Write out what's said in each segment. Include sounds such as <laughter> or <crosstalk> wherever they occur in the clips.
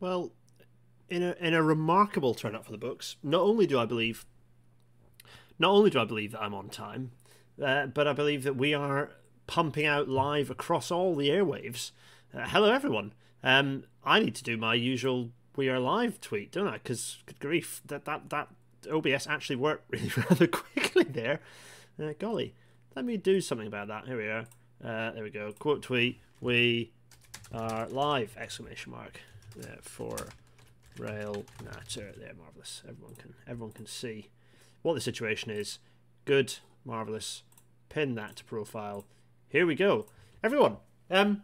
Well, in a in a remarkable turnout for the books, not only do I believe, not only do I believe that I'm on time, uh, but I believe that we are pumping out live across all the airwaves. Uh, hello, everyone. Um, I need to do my usual "We are live" tweet, don't I? Because good grief, that that that OBS actually worked <laughs> really rather quickly there. Uh, golly, let me do something about that. Here we are. Uh, there we go. Quote tweet: We are live! Exclamation mark uh, for rail natter. There, marvelous. Everyone can everyone can see what the situation is. Good, marvelous. Pin that to profile. Here we go, everyone. Um,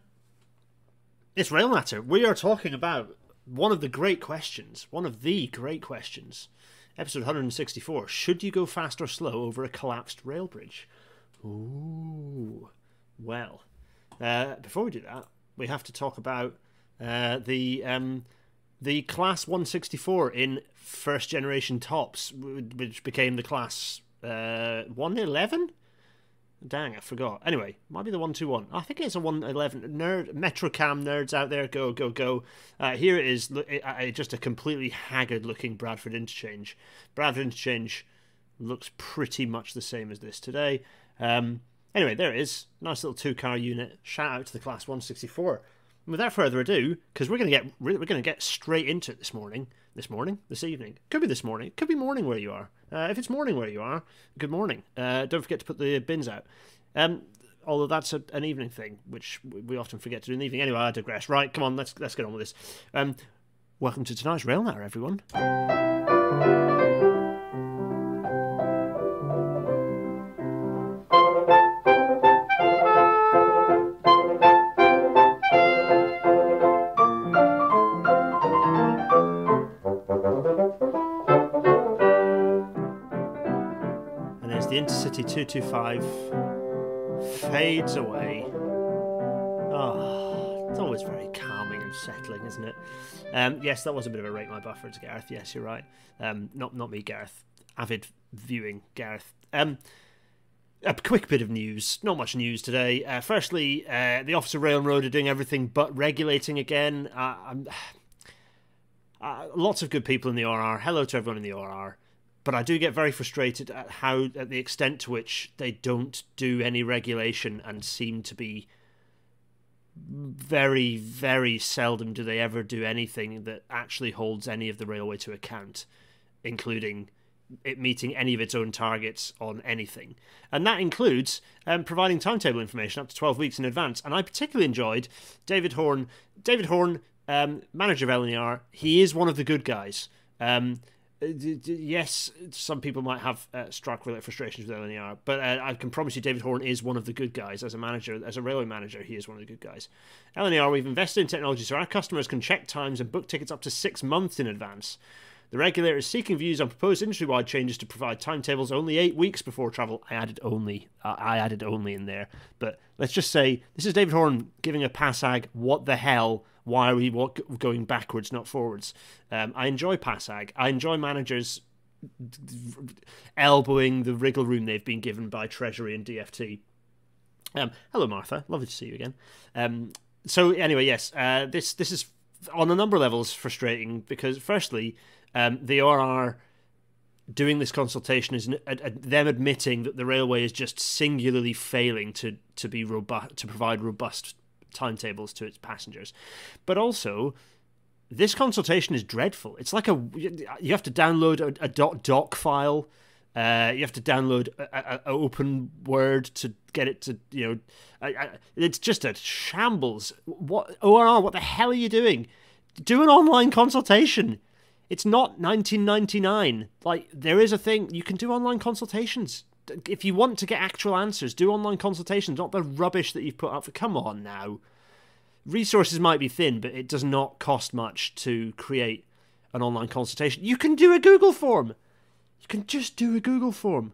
it's rail natter. We are talking about one of the great questions. One of the great questions. Episode 164. Should you go fast or slow over a collapsed rail bridge? Ooh. Well, uh, before we do that, we have to talk about uh, the um, the class 164 in first generation tops, which became the class uh, 111. Dang, I forgot. Anyway, might be the 121. I think it's a 111. Nerd, Metrocam nerds out there, go, go, go. Uh, here it is, uh, just a completely haggard looking Bradford interchange. Bradford interchange looks pretty much the same as this today. Um, anyway, there it is. Nice little two car unit. Shout out to the class 164 without further ado, because we're going to get we're to get straight into it this morning, this morning, this evening, could be this morning, could be morning where you are. Uh, if it's morning where you are, good morning. Uh, don't forget to put the bins out. Um, although that's a, an evening thing, which we often forget to do in the evening. Anyway, I digress. Right, come on, let's let's get on with this. Um, welcome to tonight's Rail Natter, everyone. Intercity 225 fades away. Oh, it's always very calming and settling, isn't it? Um, yes, that was a bit of a rate my buffers, Gareth. Yes, you're right. Um, not not me, Gareth. Avid viewing, Gareth. Um, a quick bit of news. Not much news today. Uh, firstly, uh, the Office of Rail and Road are doing everything but regulating again. Uh, <sighs> uh, lots of good people in the RR. Hello to everyone in the RR but I do get very frustrated at how at the extent to which they don't do any regulation and seem to be very very seldom do they ever do anything that actually holds any of the railway to account including it meeting any of its own targets on anything. And that includes um, providing timetable information up to 12 weeks in advance. And i particularly enjoyed david horne david horne um, manager of LNER he is one of the good guys. Um, yes, some people might have uh, struck related frustrations with LNER, but uh, I can promise you David Horne is one of the good guys. As a manager, as a railway manager, he is one of the good guys. LNER, we've invested in technology so our customers can check times and book tickets up to six months in advance. The regulator is seeking views on proposed industry-wide changes to provide timetables only eight weeks before travel. I added only. Uh, I added only in there. But let's just say this is David Horne giving a passag. What the hell? Why are we going backwards, not forwards? Um, I enjoy Passag. I enjoy managers elbowing the wriggle room they've been given by Treasury and DFT. Um, hello, Martha. Lovely to see you again. Um, so anyway, yes, uh, this this is on a number of levels frustrating because, firstly, um, they are doing this consultation is them admitting that the railway is just singularly failing to to be robust to provide robust timetables to its passengers, but also this consultation is dreadful. It's like a you have to download a, a doc file. Uh, you have to download a, open word to get it to you know. I, it's just a shambles. What ORR? What the hell are you doing? Do an online consultation. It's not 1999. Like there is a thing you can do online consultations. If you want to get actual answers, do online consultations, not the rubbish that you've put up for. Come on now. Resources might be thin, but it does not cost much to create an online consultation. You can do a Google form. You can just do a Google form.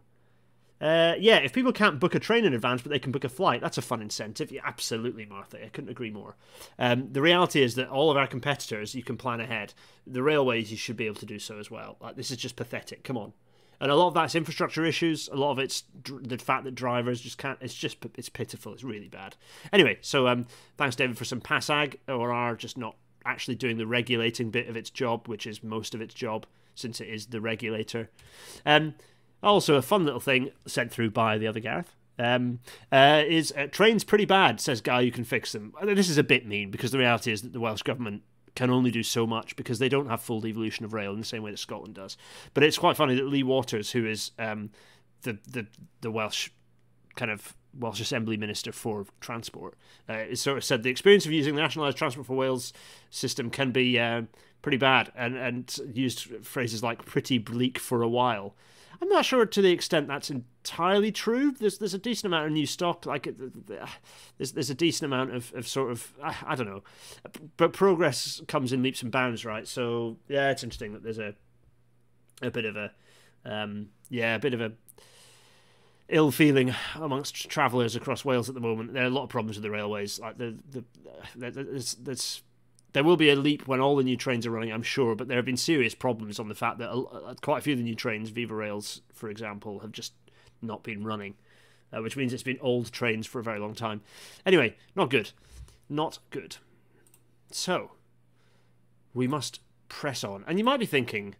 Uh, yeah, if people can't book a train in advance, but they can book a flight, that's a fun incentive. Yeah, absolutely, Martha. I couldn't agree more. Um, the reality is that all of our competitors, you can plan ahead. The railways, you should be able to do so as well. Like this is just pathetic. Come on. And a lot of that's infrastructure issues. A lot of it's dr- the fact that drivers just can't. It's just it's pitiful. It's really bad. Anyway, so um, thanks David for some passag ORR just not actually doing the regulating bit of its job, which is most of its job since it is the regulator. Um, also, a fun little thing sent through by the other Gareth. Um, uh, is uh, trains pretty bad, says guy you can fix them. This is a bit mean because the reality is that the Welsh government can only do so much because they don't have full devolution of rail in the same way that Scotland does. But it's quite funny that Lee Waters, who is um, the, the the Welsh kind of Welsh Assembly Minister for Transport, uh, sort of said the experience of using the Nationalised Transport for Wales system can be uh, pretty bad, and and used phrases like "pretty bleak for a while." I'm not sure to the extent that's entirely true. There's there's a decent amount of new stock, like there's there's a decent amount of, of sort of I, I don't know, but progress comes in leaps and bounds, right? So yeah, it's interesting that there's a a bit of a um, yeah a bit of a ill feeling amongst travellers across Wales at the moment. There are a lot of problems with the railways. Like the the there's, there's there will be a leap when all the new trains are running, I'm sure, but there have been serious problems on the fact that quite a few of the new trains, Vivarails, for example, have just not been running, uh, which means it's been old trains for a very long time. Anyway, not good. Not good. So, we must press on. And you might be thinking,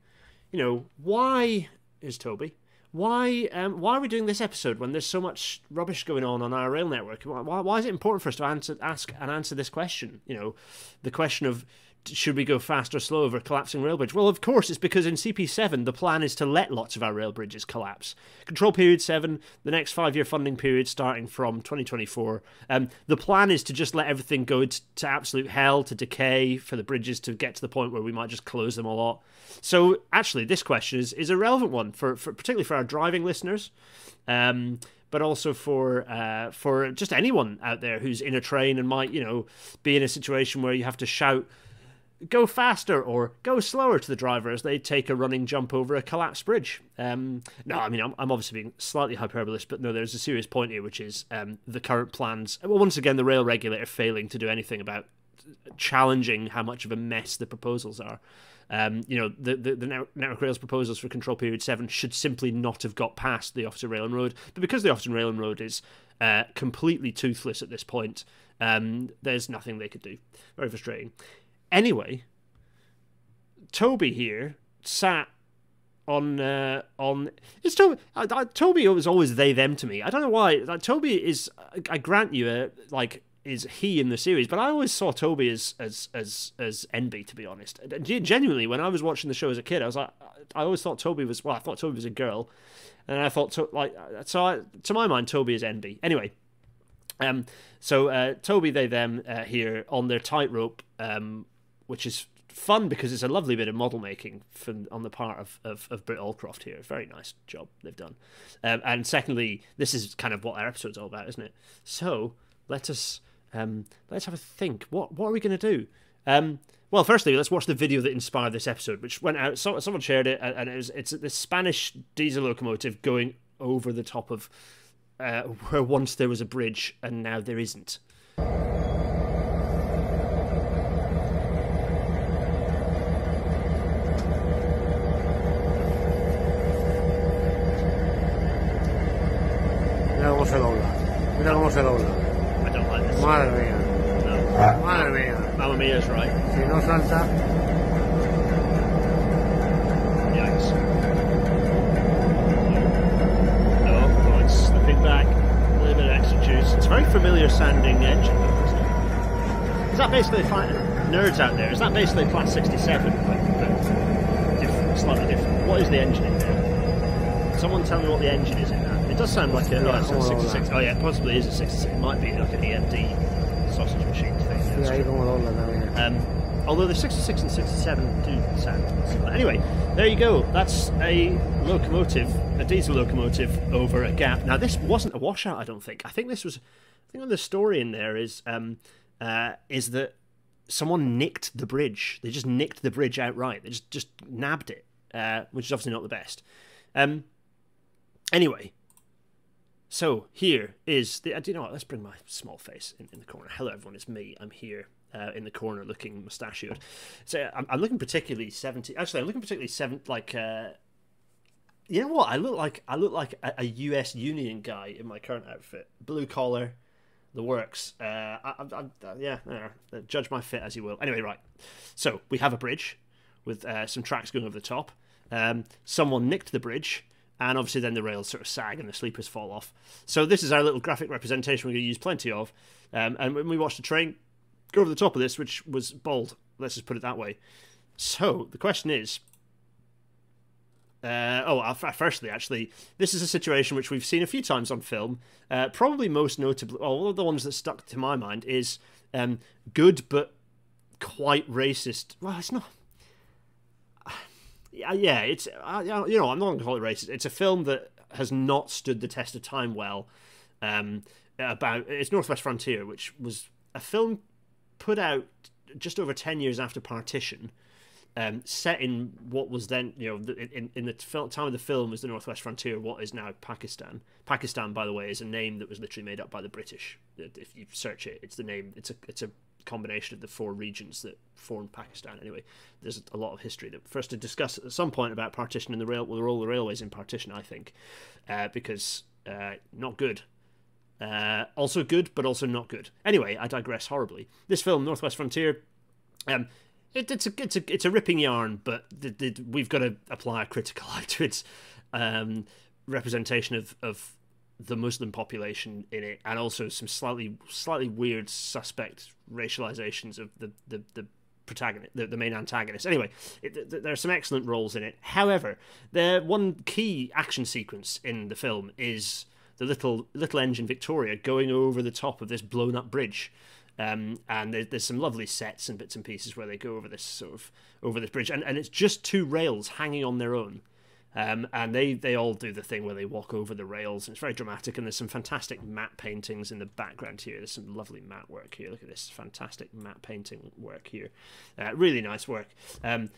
you know, why is Toby? Why um, why are we doing this episode when there's so much rubbish going on on our rail network? Why, why is it important for us to answer ask and answer this question? You know, the question of should we go fast or slow over collapsing rail bridge? Well, of course, it's because in CP7 the plan is to let lots of our rail bridges collapse. Control period 7, the next five year funding period starting from 2024. Um, the plan is to just let everything go to, to absolute hell, to decay, for the bridges to get to the point where we might just close them a lot. So, actually, this question is, is a relevant one, for, for particularly for our driving listeners. Um, but also for uh, for just anyone out there who's in a train and might you know be in a situation where you have to shout go faster or go slower to the driver as they take a running jump over a collapsed bridge. Um, no, I mean, I'm, I'm, obviously being slightly hyperbolist, but no, there's a serious point here, which is um, the current plans. Well, once again, the rail regulator failing to do anything about challenging how much of a mess the proposals are. Um, you know, the, the, the Network Rail's proposals for Control Period 7 should simply not have got past the Office of Rail and Road. But because the Office of Rail and Road is uh, completely toothless at this point, um, there's nothing they could do. Very frustrating. Anyway, Toby here sat on uh, on it's Toby. Uh, Toby was always they them to me. I don't know why. Like, Toby is. I grant you, uh, like is he in the series, but I always saw Toby as as as as Enby. To be honest, genuinely, when I was watching the show as a kid, I was like, I always thought Toby was. Well, I thought Toby was a girl, and I thought like so. I, to my mind, Toby is Enby. Anyway, um, so uh, Toby they them uh, here on their tightrope um, which is fun because it's a lovely bit of model making from on the part of, of, of Britt Allcroft here. Very nice job they've done. Um, and secondly, this is kind of what our episode's all about, isn't it? So let us um, let's have a think. What what are we going to do? Um, well, firstly, let's watch the video that inspired this episode, which went out. So, someone shared it, and it was, it's this Spanish diesel locomotive going over the top of uh, where <laughs> once there was a bridge and now there isn't. Si no. Yikes. Oh, oh, it's slipping back. A little bit of extra juice. It's a very familiar sounding engine, though, isn't it? Is that basically, nerds out there, is that basically Class 67, but, but different, slightly different? What is the engine in there? Someone tell me what the engine is in that It does sound like a, oh, a 66. Oh yeah, possibly is a 66. It might be like an EMD sausage machine thing. Yeah, um, although the 66 and 67 do sound similar. Anyway, there you go. That's a locomotive, a diesel locomotive over a gap. Now this wasn't a washout, I don't think. I think this was. I think the story in there is um, uh, is that someone nicked the bridge. They just nicked the bridge outright. They just just nabbed it, uh, which is obviously not the best. Um, anyway, so here is the. Uh, do you know what? Let's bring my small face in, in the corner. Hello, everyone. It's me. I'm here uh, in the corner, looking mustachioed. So I'm, I'm looking particularly seventy. Actually, I'm looking particularly seven. Like, uh, you know what? I look like I look like a, a, U.S. Union guy in my current outfit. Blue collar, the works. Uh, I, I, I, yeah, uh, judge my fit as you will. Anyway, right. So we have a bridge with uh, some tracks going over the top. Um, someone nicked the bridge, and obviously then the rails sort of sag and the sleepers fall off. So this is our little graphic representation we're going to use plenty of. Um, and when we watch the train go over the top of this, which was bold, let's just put it that way. So the question is. Uh, oh, firstly, actually, this is a situation which we've seen a few times on film. Uh, probably most notably, well, one of the ones that stuck to my mind is um, good but quite racist. Well, it's not. Yeah, <sighs> yeah, it's uh, you know I'm not going to call it racist. It's a film that has not stood the test of time well. Um, about it's Northwest Frontier, which was a film put out just over 10 years after partition um, set in what was then you know in, in the time of the film was the northwest frontier what is now pakistan. Pakistan by the way is a name that was literally made up by the british. If you search it it's the name it's a it's a combination of the four regions that formed pakistan anyway. There's a lot of history that us to discuss at some point about partition and the rail well, the role of the railways in partition i think uh, because uh, not good uh, also good, but also not good. Anyway, I digress horribly. This film, Northwest Frontier, um, it, it's a it's a it's a ripping yarn, but the, the, we've got to apply a critical <laughs> eye to its um, representation of of the Muslim population in it, and also some slightly slightly weird suspect racializations of the the, the protagonist, the, the main antagonist. Anyway, it, there are some excellent roles in it. However, the one key action sequence in the film is the little little engine Victoria going over the top of this blown up bridge. Um, and there, there's some lovely sets and bits and pieces where they go over this sort of over this bridge, and, and it's just two rails hanging on their own. Um, and they, they all do the thing where they walk over the rails, and it's very dramatic. And there's some fantastic matte paintings in the background here. There's some lovely matte work here. Look at this fantastic matte painting work here. Uh, really nice work. Um,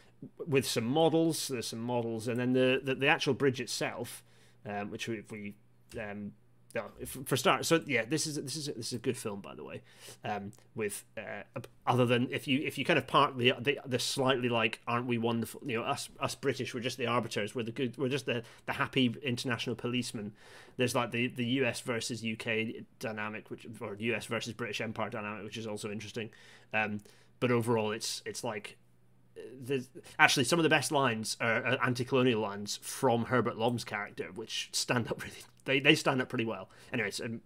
with some models, there's some models, and then the the, the actual bridge itself, um, which we, we um, no, for start. So yeah, this is this is this is a good film, by the way. Um, with uh, other than if you if you kind of park the, the the slightly like aren't we wonderful? You know, us us British, we're just the arbiters. We're the good. We're just the the happy international policemen. There's like the the US versus UK dynamic, which or US versus British Empire dynamic, which is also interesting. Um, but overall, it's it's like there's actually some of the best lines are, anti-colonial lines from Herbert Lom's character, which stand up <laughs> really. They they stand up pretty well. Anyways, um,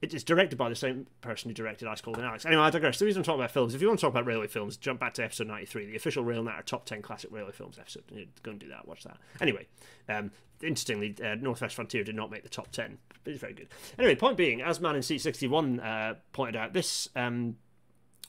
it's directed by the same person who directed Ice Cold in Alex. Anyway, I digress. The reason I'm talking about films, if you want to talk about railway films, jump back to episode 93, the official Rail Natter top 10 classic railway films episode. Go and do that, watch that. Anyway, um, interestingly, uh, Northwest Frontier did not make the top 10, but it's very good. Anyway, point being, as Man in Seat 61 uh, pointed out, this um,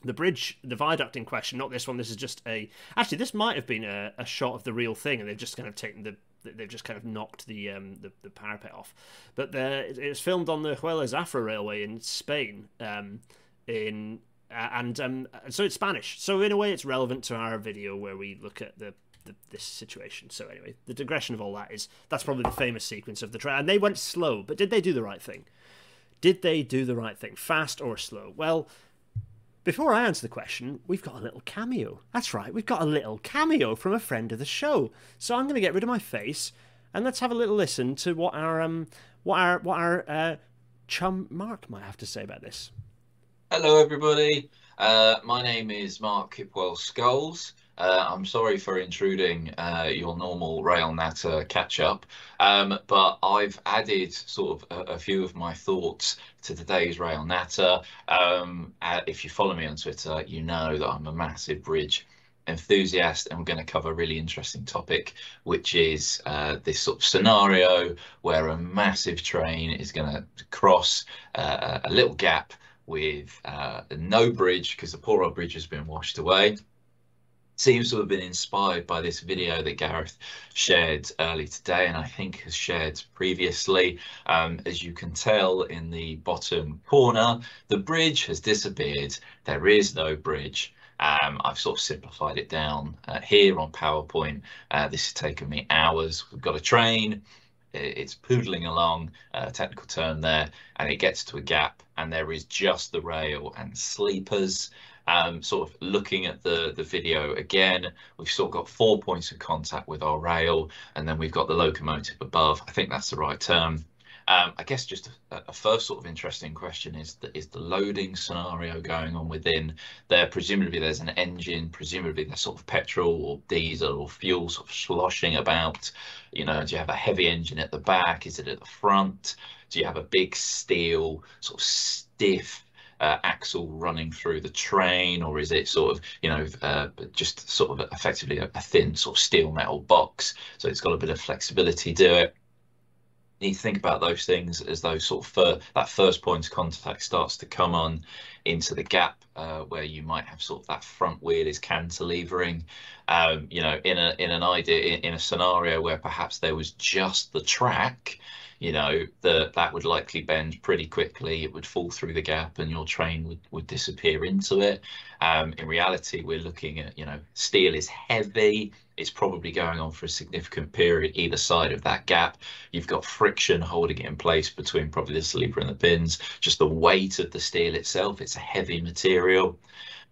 the bridge, the viaduct in question, not this one. This is just a. Actually, this might have been a, a shot of the real thing, and they've just kind of taken the. They've just kind of knocked the um, the, the parapet off, but the, it was filmed on the Huelva Zafra Railway in Spain, um, in uh, and um, so it's Spanish. So in a way, it's relevant to our video where we look at the, the, this situation. So anyway, the digression of all that is that's probably the famous sequence of the train. And they went slow, but did they do the right thing? Did they do the right thing, fast or slow? Well, before I answer the question, we've got a little cameo. That's right, we've got a little cameo from a friend of the show. So I'm going to get rid of my face and let's have a little listen to what our um what our what our uh, chum Mark might have to say about this. Hello, everybody. Uh, my name is Mark Hipwell Skulls. Uh, I'm sorry for intruding uh, your normal Rail Natter catch up, um, but I've added sort of a, a, few of my thoughts to today's Rail Natter. Um, uh, if you follow me on Twitter, you know that I'm a massive bridge enthusiast and we're going to cover a really interesting topic which is uh, this sort of scenario where a massive train is going to cross uh, a little gap with uh, no bridge because the poor old bridge has been washed away seems to have been inspired by this video that Gareth shared early today and I think has shared previously. Um, as you can tell in the bottom corner, the bridge has disappeared. There is no bridge. Um, I've sort of simplified it down uh, here on PowerPoint. Uh, this has taken me hours. We've got a train. It's poodling along, uh, technical term there, and it gets to a gap, and there is just the rail and sleepers um, sort of looking at the, the video again, we've sort of got four points of contact with our rail, and then we've got the locomotive above. I think that's the right term. Um, I guess just a, a, first sort of interesting question is that is the loading scenario going on within there? Presumably there's an engine, presumably there's sort of petrol or diesel or fuel sort of sloshing about. You know, do you have a heavy engine at the back? Is it at the front? Do you have a big steel sort of stiff uh, axle running through the train, or is it sort of, you know, uh, just sort of effectively a, a, thin sort of steel metal box? So it's got a bit of flexibility to it. You need to think about those things as those sort of fir- that first point of contact starts to come on into the gap uh, where you might have sort of that front wheel is cantilevering. Um, you know, in a in an idea in, in a scenario where perhaps there was just the track you know, that that would likely bend pretty quickly. It would fall through the gap and your train would, would disappear into it. Um, in reality, we're looking at, you know, steel is heavy. It's probably going on for a significant period either side of that gap. You've got friction holding it in place between probably the sleeper and the pins. Just the weight of the steel itself, it's a heavy material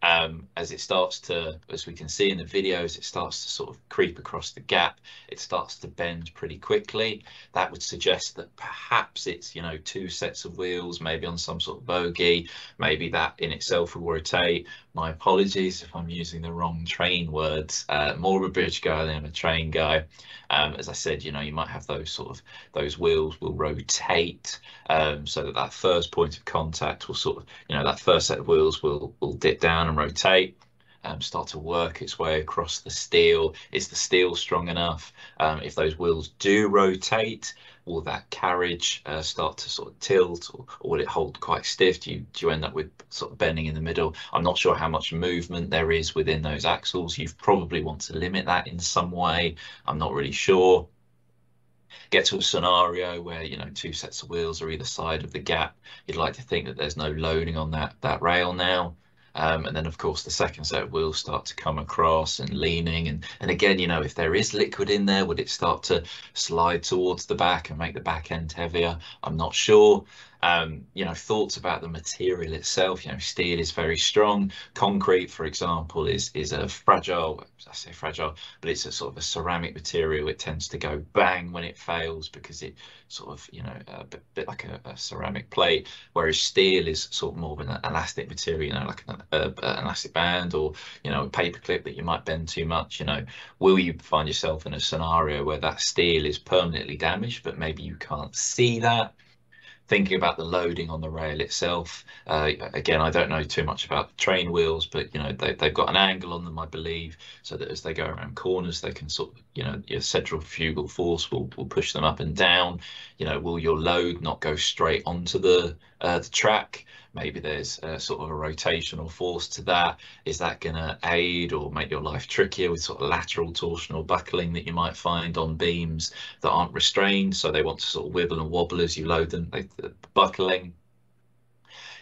um, as it starts to, as we can see in the videos, it starts to sort of creep across the gap. It starts to bend pretty quickly. That would suggest that perhaps it's, you know, two sets of wheels, maybe on some sort of bogie. Maybe that in itself will rotate. My apologies if I'm using the wrong train words. Uh, more of a bridge guy than a train guy. Um, as I said, you know, you might have those sort of, those wheels will rotate um, so that that first point of contact will sort of, you know, that first set of wheels will, will dip down and rotate. Um, start to work its way across the steel. Is the steel strong enough? Um, if those wheels do rotate, will that carriage uh, start to sort of tilt or, or, will it hold quite stiff? Do you, do you end up with sort of bending in the middle? I'm not sure how much movement there is within those axles. You probably want to limit that in some way. I'm not really sure get to a scenario where you know two sets of wheels are either side of the gap you'd like to think that there's no loading on that that rail now um, and then, of course, the second set will start to come across and leaning. And, and again, you know, if there is liquid in there, would it start to slide towards the back and make the back end heavier? I'm not sure um, you know, thoughts about the material itself. You know, steel is very strong. Concrete, for example, is is a fragile. I say fragile, but it's a sort of a ceramic material. It tends to go bang when it fails because it sort of, you know, a bit, bit like a, a, ceramic plate. Whereas steel is sort of more of an elastic material. You know, like an, a, an elastic band or you know a paper clip that you might bend too much. You know, will you find yourself in a scenario where that steel is permanently damaged, but maybe you can't see that? Thinking about the loading on the rail itself. Uh, again, I don't know too much about train wheels, but you know they, they've got an angle on them, I believe, so that as they go around corners, they can sort of, you know, your centrifugal force will, will push them up and down. You know, will your load not go straight onto the uh, the track? maybe there's a, sort of a rotational force to that. Is that going to aid or make your life trickier with sort of lateral torsional buckling that you might find on beams that aren't restrained? So they want to sort of wibble and wobble as you load them. the buckling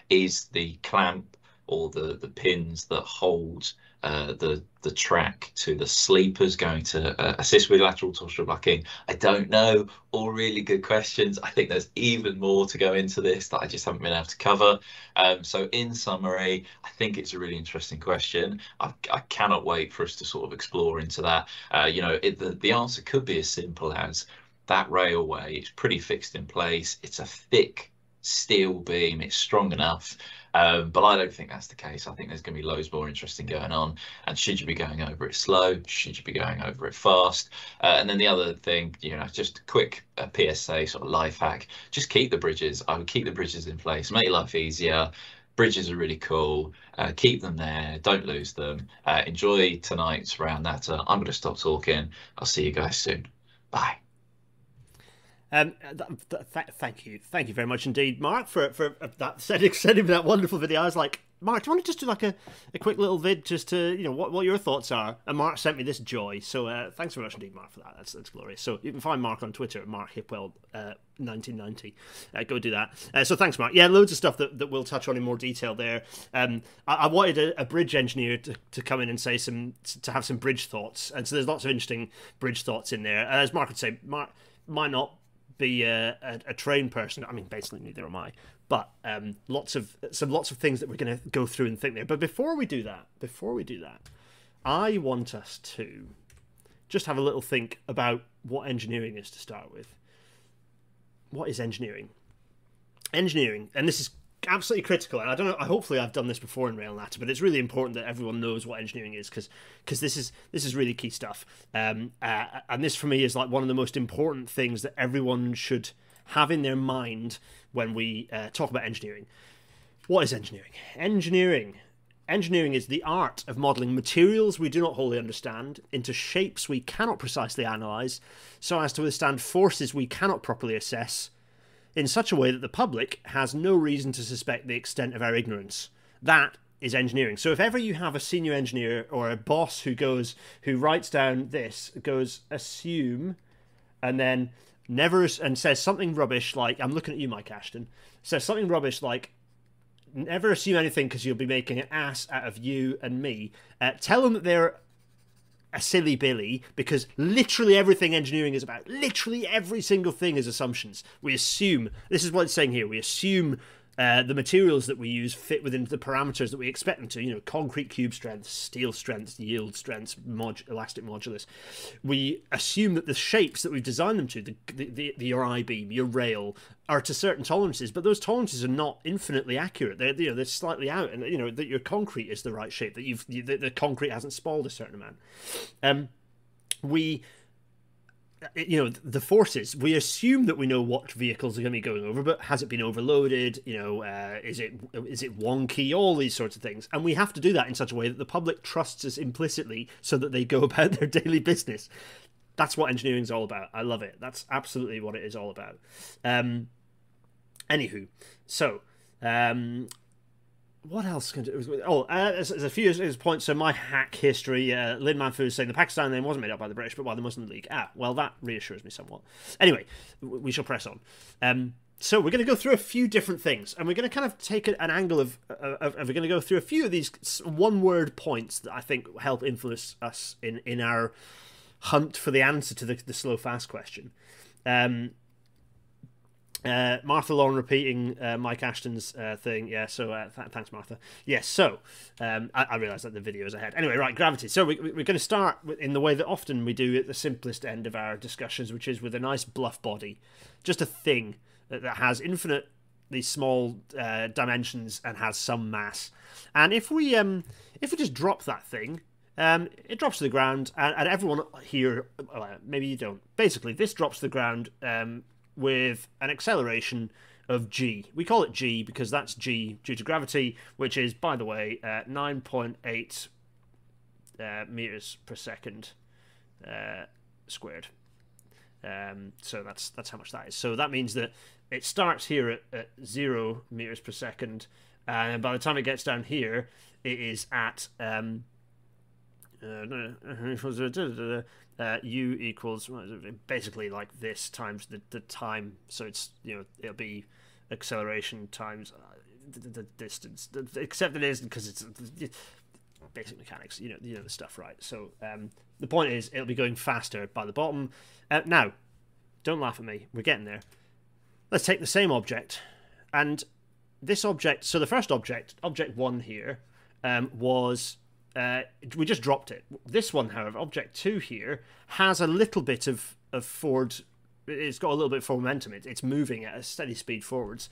is the clamp or the the pins that hold uh, the the track to the sleepers going to uh, assist with lateral torsional buckling? I don't know. All really good questions. I think there's even more to go into this that I just haven't been able to cover. Um, so in summary, I think it's a really interesting question. I, I cannot wait for us to sort of explore into that. Uh, you know, it, the, the answer could be as simple as that railway is pretty fixed in place. It's a thick steel beam. It's strong enough um, but I don't think that's the case. I think there's going to be loads more interesting going on. And should you be going over it slow? Should you be going over it fast? Uh, and then the other thing, you know, just a quick uh, PSA sort of life hack: just keep the bridges. I would keep the bridges in place, make life easier. Bridges are really cool. Uh, keep them there. Don't lose them. Uh, enjoy tonight's round. That I'm going to stop talking. I'll see you guys soon. Bye. Um, th- th- thank you, thank you very much indeed, Mark, for for that <laughs> sending sending that wonderful video. I was like, Mark, do you want to just do like a, a quick little vid just to you know what, what your thoughts are? And Mark sent me this joy, so uh, thanks very much indeed, Mark, for that. That's that's glorious. So you can find Mark on Twitter at Mark Hipwell. Uh, 1990 uh, go do that uh, so thanks mark yeah loads of stuff that, that we'll touch on in more detail there um, I, I, wanted a, a, bridge engineer to, to come in and say some to have some bridge thoughts and so there's lots of interesting bridge thoughts in there as mark would say mark might not be a, a, a, trained person. I mean, basically neither am I. But um, lots of some lots of things that we're going to go through and think there. But before we do that, before we do that, I want us to just have a little think about what engineering is to start with. what is engineering? Engineering, and this is absolutely critical. And I don't know. Hopefully, I've done this before in RailNatter, but it's really important that everyone knows what engineering is because because this is this is really key stuff. Um, uh, and this for me is like one of the most important things that everyone should have in their mind when we uh, talk about engineering. What is engineering? Engineering. Engineering is the art of modelling materials we do not wholly understand into shapes we cannot precisely analyse, so as to withstand forces we cannot properly assess, in such a way that the public has no reason to suspect the extent of our ignorance. That is engineering. So if ever you have a senior engineer or a boss who goes who writes down this goes assume and then never and says something rubbish like I'm looking at you Mike Ashton says something rubbish like never assume anything because you'll be making an ass out of you and me. Uh, tell them that they're a silly billy because literally everything engineering is about. Literally every single thing is assumptions. We assume this is what it's saying here. We assume uh, the materials that we use fit within the parameters that we expect them to. You know, concrete cube strength, steel strength, yield strength, mod- elastic modulus. We assume that the shapes that we've designed them to, the, the, the, your I beam, your rail, are to certain tolerances, but those tolerances are not infinitely accurate. They're you know they're slightly out, and you know that your concrete is the right shape. That you've you, the, the concrete hasn't spoiled a certain amount. Um, we you know the forces we assume that we know what vehicles are going to be going over but has it been overloaded? You know uh, is it is it wonky? All these sorts of things. And we have to do that in such a way that the public trusts us implicitly so that they go <laughs> about their daily business. That's what engineering is all about. I love it. That's absolutely what it is all about. Um anywho so um what else can do? Oh, uh, there's, there's, a few there's points. So my hack history, uh, Lin Manfu is saying the Pakistan name wasn't made up by the British, but by the Muslim League. Ah, well, that reassures me somewhat. Anyway, we shall press on. Um, so we're going to go through a few different things, and we're going to kind of take an angle of, of, of we're going to go through a few of these one-word points that I think help influence us in in our hunt for the answer to the, the slow fast question. Um, uh, Martha Lauren repeating uh, Mike Ashton's uh, thing. Yeah, so uh, th- thanks, Martha. Yes, so um, I, I realise that the video is ahead. Anyway, right, gravity. So we, we're going to start in the way that often we do at the simplest end of our discussions, which is with a nice bluff body, just a thing that, that has infinite these small uh, dimensions and has some mass. And if we um, if we just drop that thing, um, it drops to the ground, and, and everyone here, well, maybe you don't. Basically, this drops to the ground um, with an acceleration of g. We call it g because that's g due to gravity, which is, by the way, uh, 9.8 uh, meters per second uh, squared. Um, so that's that's how much that is. So that means that it starts here at, at zero meters per second, and by the time it gets down here, it is at um, uh, u equals basically like this times the, the time. So it's you know it'll be acceleration times uh, the, the, distance. Except it isn't because it's, it's basic mechanics. You know you know the stuff right. So um, the point is it'll be going faster by the bottom. Uh, now, don't laugh at me. We're getting there. Let's take the same object and this object. So the first object, object one here, um, was uh, we just dropped it. This one, however, Object 2 here, has a little bit of, of forward... It's got a little bit of momentum. It, it's moving at a steady speed forwards.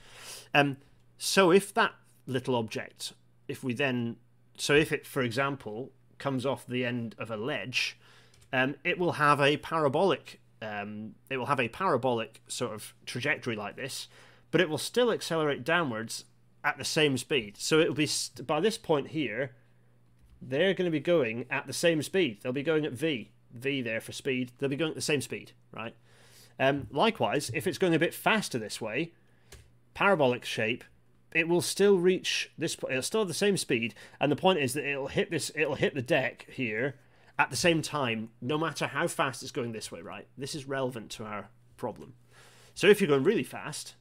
Um, so if that little object, if we then... So if it, for example, comes off the end of a ledge, um, it will have a parabolic... Um, it will have a parabolic sort of trajectory like this, but it will still accelerate downwards at the same speed. So it will be... By this point here they're going to be going at the same speed. They'll be going at v, v there for speed. They'll be going at the same speed, right? Um, likewise, if it's going a bit faster this way, parabolic shape, it will still reach this. It'll still have the same speed, and the point is that it'll hit this. It'll hit the deck here at the same time, no matter how fast it's going this way, right? This is relevant to our problem. So if you're going really fast,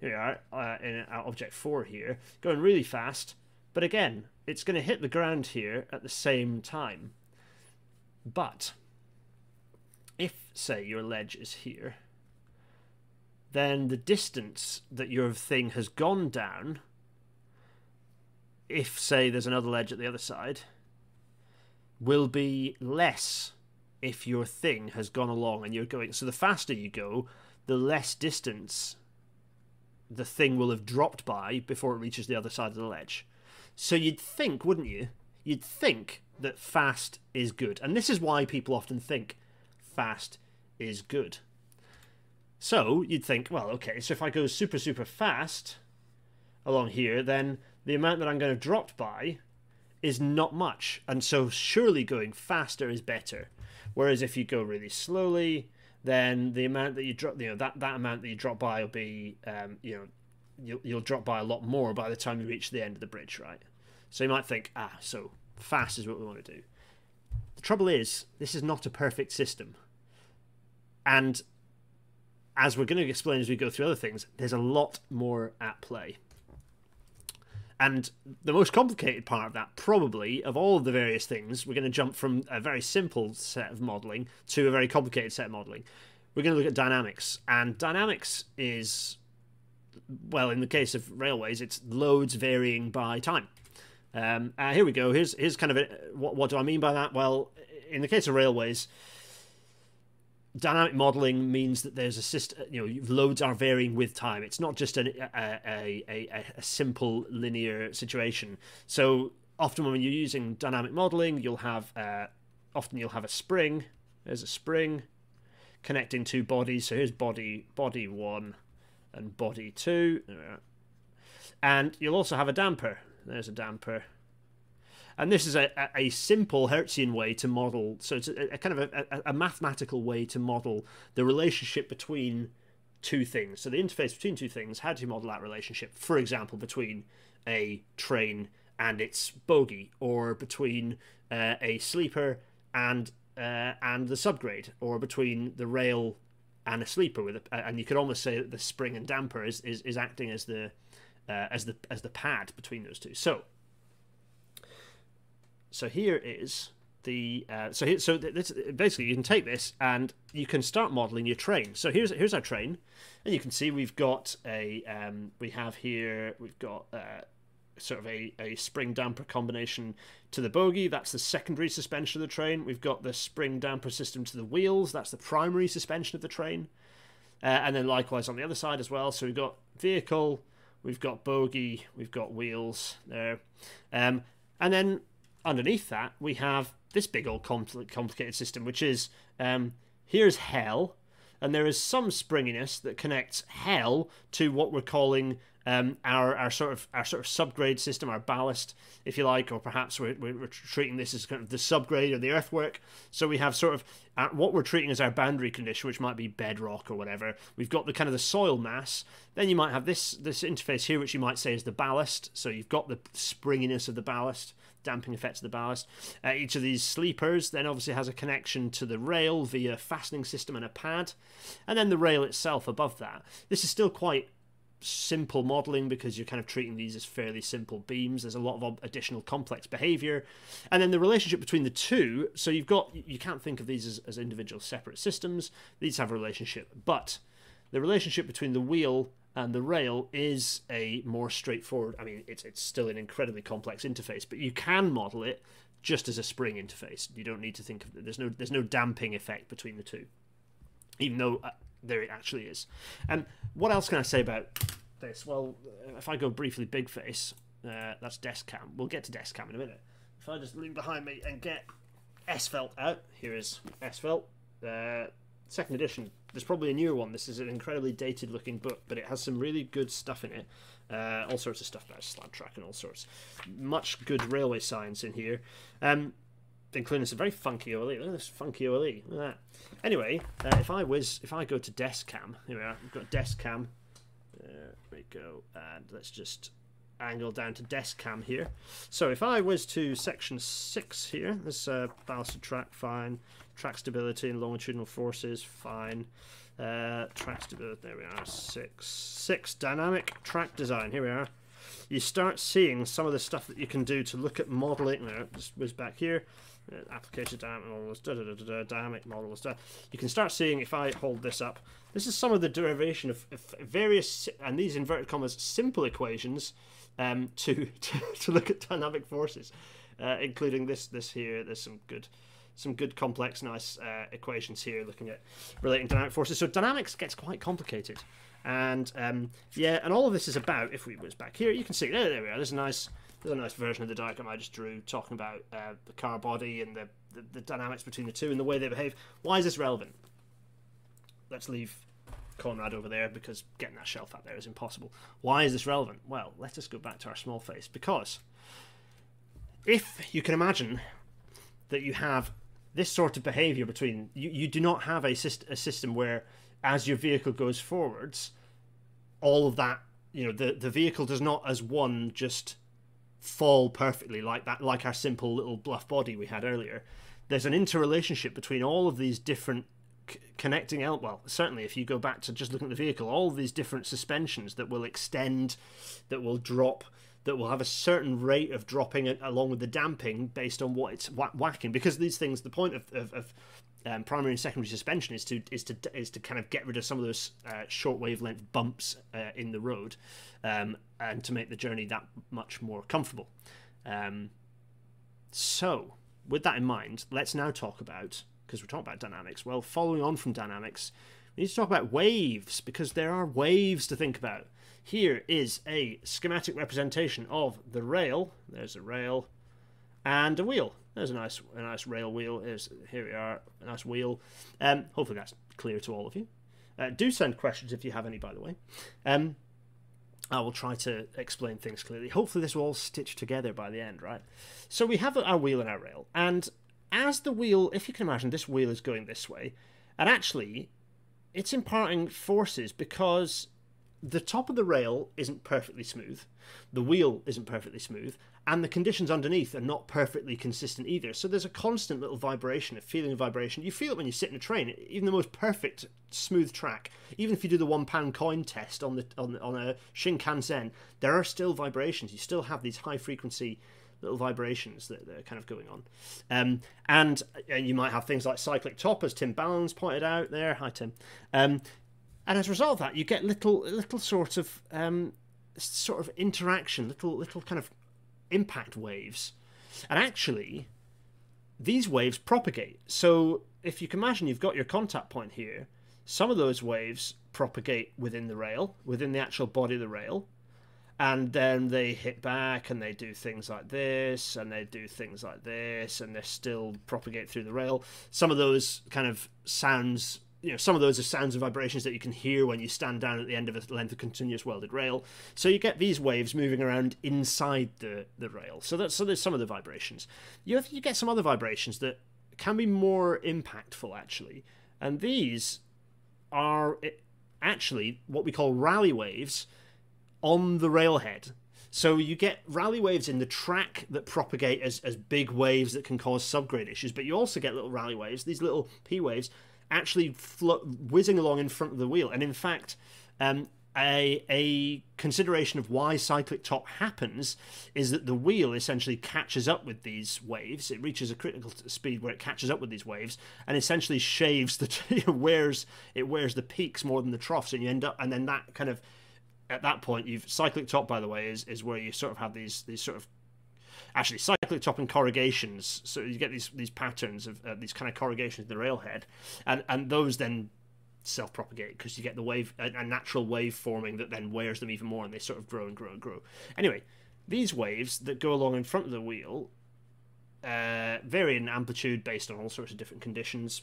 here we are uh, in our object four here, going really fast, but again, it's going to hit the ground here at the same time. But if, say, your ledge is here, then the distance that your thing has gone down, if, say, there's another ledge at the other side, will be less if your thing has gone along and you're going. So the faster you go, the less distance the thing will have dropped by before it reaches the other side of the ledge. So you'd think, wouldn't you? You'd think that fast is good. And this is why people often think fast is good. So you'd think, well, okay, so if I go super, super fast along here, then the amount that I'm going to drop by is not much. And so surely going faster is better. Whereas if you go really slowly, then the amount that you drop, you know, that, that amount that you drop by will be, um, you know, you'll, you'll drop by a lot more by the time you reach the end of the bridge, right? So you might think, ah, so fast is what we want to do. The trouble is, this is not a perfect system. And as we're going to explain as we go through other things, there's a lot more at play. And the most complicated part of that, probably, of all of the various things, we're going to jump from a very simple set of modeling to a very complicated set of modeling. We're going to look at dynamics. And dynamics is, well, in the case of railways, it's loads varying by time. Um, uh, here we go. Here's here's kind of a, what what do I mean by that? Well, in the case of railways, dynamic modeling means that there's a system. You know, loads are varying with time. It's not just a a, a, a simple linear situation. So often when you're using dynamic modeling, you'll have uh, often you'll have a spring. There's a spring connecting two bodies. So here's body body one and body two, and you'll also have a damper. There's a damper. And this is a, a, simple Hertzian way to model. So it's a, a kind of a, a, mathematical way to model the relationship between two things. So the interface between two things. How do you model that relationship? For example, between a train and its bogie, or between uh, a sleeper and uh, and the subgrade, or between the rail and a sleeper with a, and you could almost say that the spring and damper is, is, is acting as the uh, as the as the pad between those two. So so here is the uh, so here, so this, basically you can take this and you can start modeling your train. So here's here's our train, and you can see we've got a um, we have here we've got uh, sort of a, a spring damper combination to the bogie. That's the secondary suspension of the train. We've got the spring damper system to the wheels. That's the primary suspension of the train. Uh, and then likewise on the other side as well. So we've got vehicle, we've got bogie, we've got wheels there. Um, and then underneath that, we have this big old compl- complicated system, which is um, here's hell, and there is some springiness that connects hell to what we're calling um, our our sort of our sort of subgrade system, our ballast, if you like, or perhaps we're, we're treating this as kind of the subgrade or the earthwork. So we have sort of uh, what we're treating as our boundary condition, which might be bedrock or whatever. We've got the kind of the soil mass. Then you might have this this interface here, which you might say is the ballast. So you've got the springiness of the ballast damping effect of the ballast. Uh, each of these sleepers then obviously has a connection to the rail via a fastening system and a pad, and then the rail itself above that. This is still quite simple modeling because you're kind of treating these as fairly simple beams. There's a lot of additional complex behavior. And then the relationship between the two, so you've got, you can't think of these as, as individual separate systems. These have a relationship. But the relationship between the wheel and the rail is a more straightforward. I mean, it's it's still an incredibly complex interface, but you can model it just as a spring interface. You don't need to think of there's no there's no damping effect between the two, even though uh, there it actually is. And what else can I say about this? Well, if I go briefly big face, uh, that's desk cam. We'll get to desk cam in a minute. If I just lean behind me and get Esveld out, here is Esveld, uh, second edition there's probably a newer one. This is an incredibly dated looking book, but it has some really good stuff in it. Uh, all sorts of stuff about slab track and all sorts. Much good railway science in here. Um, including some very funky OLE. Look at this funky OLE. Look at that. Anyway, uh, if I was, if I go to desk cam, here we are. We've got desk cam. There we go. And let's just angle down to desk cam here. So if I was to section six here, this uh, ballasted track, fine track stability and longitudinal forces, fine. Uh, track stability, there we are, six. Six, dynamic track design, here we are. You start seeing some of the stuff that you can do to look at modeling. There, just was back here. Uh, application dynamic models, da, da, da, da, dynamic models. Da. You can start seeing if I hold this up. This is some of the derivation of, of various, and these inverted commas, simple equations um, to, to, to look at dynamic forces, uh, including this this here. There's some good some good complex, nice uh, equations here, looking at relating dynamic forces. So dynamics gets quite complicated, and um, yeah, and all of this is about. If we was back here, you can see there, there we are. There's a nice, there's a nice version of the diagram I just drew, talking about uh, the car body and the, the the dynamics between the two and the way they behave. Why is this relevant? Let's leave Conrad over there because getting that shelf out there is impossible. Why is this relevant? Well, let us go back to our small face because if you can imagine that you have this sort of behavior between you, you do not have a, syst- a system where as your vehicle goes forwards all of that you know the, the vehicle does not as one just fall perfectly like that like our simple little bluff body we had earlier there's an interrelationship between all of these different connecting out. well certainly if you go back to just looking at the vehicle all these different suspensions that will extend that will drop that will have a certain rate of dropping it along with the damping based on what it's wha- whacking because these things the point of, of, of um, primary and secondary suspension is to is to is to kind of get rid of some of those uh, short wavelength bumps uh, in the road um, and to make the journey that much more comfortable um, so with that in mind let's now talk about because we're talking about dynamics well following on from dynamics we need to talk about waves because there are waves to think about here is a schematic representation of the rail. There's a rail and a wheel. There's a nice, a nice rail wheel. Here's, here we are, a nice wheel. Um, hopefully that's clear to all of you. Uh, do send questions if you have any, by the way. Um, I will try to explain things clearly. Hopefully this will all stitch together by the end, right? So we have our wheel and our rail, and as the wheel, if you can imagine, this wheel is going this way, and actually, it's imparting forces because the top of the rail isn't perfectly smooth, the wheel isn't perfectly smooth, and the conditions underneath are not perfectly consistent either. So there's a constant little vibration, a feeling of vibration. You feel it when you sit in a train, even the most perfect smooth track. Even if you do the one pound coin test on the on on a Shinkansen, there are still vibrations. You still have these high frequency little vibrations that, that are kind of going on. Um, and, and you might have things like cyclic top, as Tim Ballons pointed out there. Hi, Tim. Um, and as a result of that, you get little little sort of um, sort of interaction, little little kind of impact waves, and actually, these waves propagate. So if you can imagine, you've got your contact point here. Some of those waves propagate within the rail, within the actual body of the rail, and then they hit back and they do things like this and they do things like this and they still propagate through the rail. Some of those kind of sounds you know some of those are sounds and vibrations that you can hear when you stand down at the end of a length of continuous welded rail. So you get these waves moving around inside the the rail. So that's so there's some of the vibrations. You you get some other vibrations that can be more impactful actually. And these are eh, actually what we call Rayleigh waves on the railhead. So you get Rayleigh waves in the track that propagate as, as big waves that can cause subgrade issues, but you also get little Rayleigh waves, these little P waves, actually whizzing along in front of the wheel. And in fact, um, a, a consideration of why cyclic top happens is that the wheel essentially catches up with these waves. It reaches a critical speed where it catches up with these waves and essentially shaves the <laughs> it wears it wears the peaks more than the troughs, and you end up and then that kind of at that point you've cyclic top by the way is, is where you sort of have these these sort of actually cyclic top and corrugations. So you get these these patterns of uh, these kind of corrugations in the railhead and and those then self-propagate because you get the wave a, a natural wave forming that then wears them even more and they sort of grow and grow and grow. Anyway these waves that go along in front of the wheel uh, vary in amplitude based on all sorts of different conditions.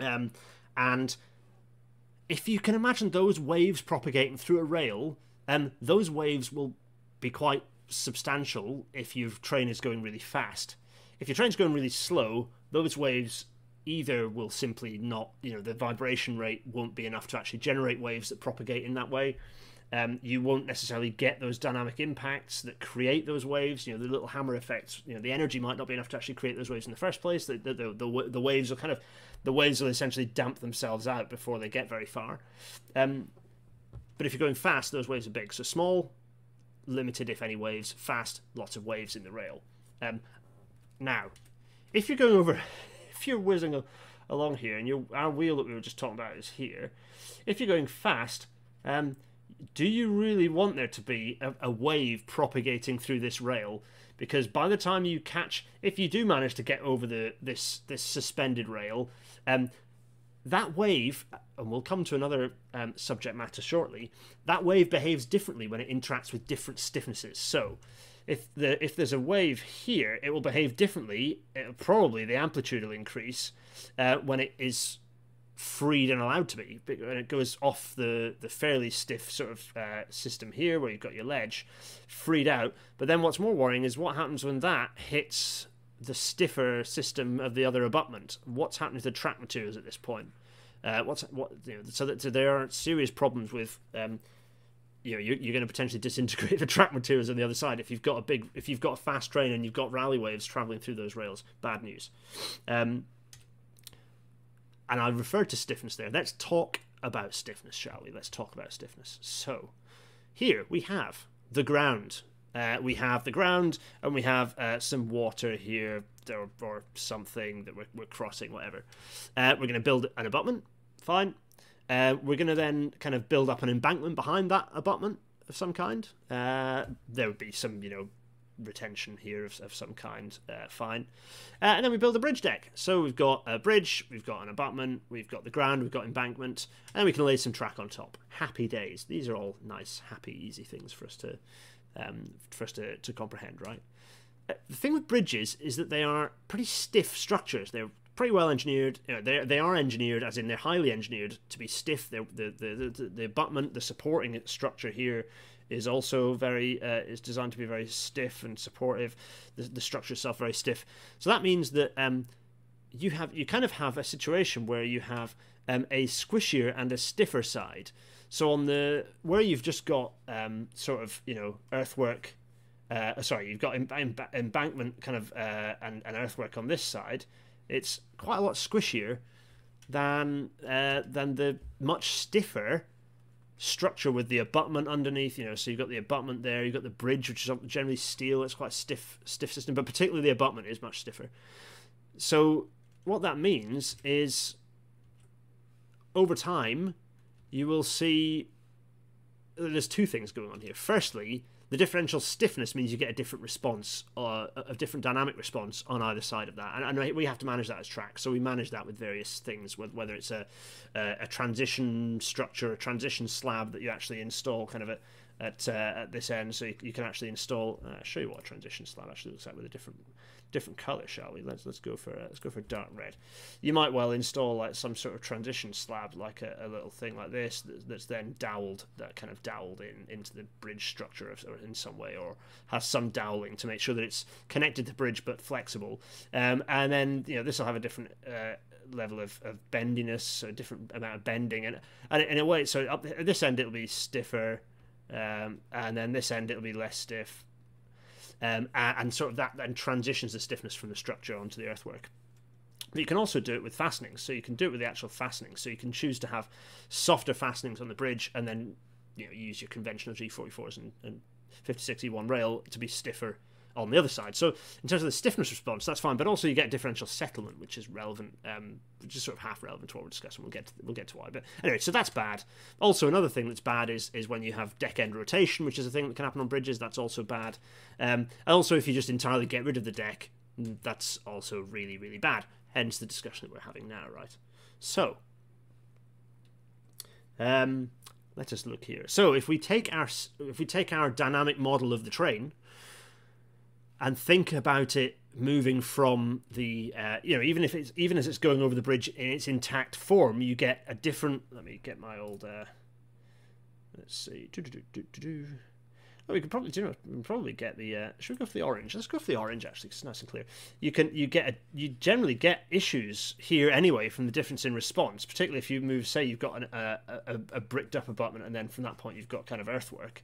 Um, and if you can imagine those waves propagating through a rail, um, those waves will be quite substantial if your train is going really fast. If your train's going really slow, those waves either will simply not, you know, the vibration rate won't be enough to actually generate waves that propagate in that way. Um, you won't necessarily get those dynamic impacts that create those waves. You know, the little hammer effects. You know, the energy might not be enough to actually create those waves in the first place. The the, the, the, the waves will kind of the waves will essentially damp themselves out before they get very far. Um, but if you're going fast, those waves are big. So small, limited if any waves. Fast, lots of waves in the rail. Um, now, if you're going over, <laughs> if you're whizzing along here, and your our wheel that we were just talking about is here. If you're going fast, um, do you really want there to be a, a wave propagating through this rail? Because by the time you catch, if you do manage to get over the this this suspended rail, um, that wave, and we'll come to another um, subject matter shortly, that wave behaves differently when it interacts with different stiffnesses. So, if the if there's a wave here, it will behave differently. It'll, probably the amplitude will increase uh, when it is freed and allowed to be. When it goes off the the fairly stiff sort of uh, system here, where you've got your ledge, freed out. But then what's more worrying is what happens when that hits the stiffer system of the other abutment. What's happening to the track materials at this point? Uh, what's what? You know, so that so there are serious problems with. Um, you know, you're, you're going to potentially disintegrate <laughs> the track materials on the other side if you've got a big, if you've got a fast train and you've got Rayleigh waves traveling through those rails. Bad news. Um, and I referred to stiffness there. Let's talk about stiffness, shall we? Let's talk about stiffness. So, here we have the ground uh, we have the ground and we have uh, some water here or, or something that we're, we're crossing, whatever. Uh, we're going to build an abutment, fine. Uh, we're going to then kind of build up an embankment behind that abutment of some kind. Uh, there would be some, you know, retention here of, of some kind, uh, fine. and then we build a bridge deck. So we've got a bridge, we've got an abutment, we've got the ground, we've got embankment, and we can lay some track on top. Happy days. These are all nice, happy, easy things for us to um, for us to, to comprehend, right? Uh, the thing with bridges is that they are pretty stiff structures. They're pretty well engineered. You know, they they are engineered, as in they're highly engineered to be stiff. They're, the, the the the abutment, the supporting structure here is also very uh, is designed to be very stiff and supportive. The, the structure itself very stiff. So that means that um, you have you kind of have a situation where you have um, a squishier and a stiffer side. So on the where you've just got um, sort of you know earthwork, uh, sorry, you've got embankment kind of uh, and, and earthwork on this side. It's quite a lot squishier than uh, than the much stiffer structure with the abutment underneath. You know, so you've got the abutment there. You've got the bridge, which is generally steel. It's quite a stiff stiff system, but particularly the abutment is much stiffer. So what that means is over time you will see there's two things going on here. Firstly, the differential stiffness means you get a different response, or a different dynamic response on either side of that, and, and we have to manage that as track. So we manage that with various things, whether it's a, a, a transition structure, a transition slab that you actually install, kind of a, at uh, at this end, so you, you can actually install. Uh, show you what a transition slab actually looks like with a different different color, shall we? Let's let's go for uh, let's go for dark red. You might well install like some sort of transition slab, like a, a little thing like this, that's then doweled, that kind of doweled in into the bridge structure of, in some way, or has some doweling to make sure that it's connected to the bridge but flexible. Um, and then you know this will have a different. Uh, level of, of bendiness, a different amount of bending, and, and in a way, so up at this end it'll be stiffer, um, and then this end it'll be less stiff, um, and sort of that then transitions the stiffness from the structure onto the earthwork. But you can also do it with fastenings, so you can do it with the actual fastenings. So you can choose to have softer fastenings on the bridge, and then you know use your conventional G44s and, and 56E1 rail to be stiffer on the other side. So in terms of the stiffness response, that's fine, but also you get differential settlement, which is relevant, um, which is sort of half relevant to what we're discussing. We'll get to, we'll get to why. But anyway, so that's bad. Also, another thing that's bad is is when you have deck end rotation, which is a thing that can happen on bridges. That's also bad. Um, and also, if you just entirely get rid of the deck, that's also really really bad. Hence the discussion that we're having now, right? So. Um, let us look here. So if we take our if we take our dynamic model of the train, and think about it moving from the uh, you know even if it's even as it's going over the bridge in its intact form you get a different let me get my old uh, let's see oh, we could probably do you know, we probably get the uh, should we go for the orange? Let's go for the orange actually it's nice and clear. You can you get a, you generally get issues here anyway from the difference in response particularly if you move say you've got an, a, a, a bricked up abutment and then from that point you've got kind of earthwork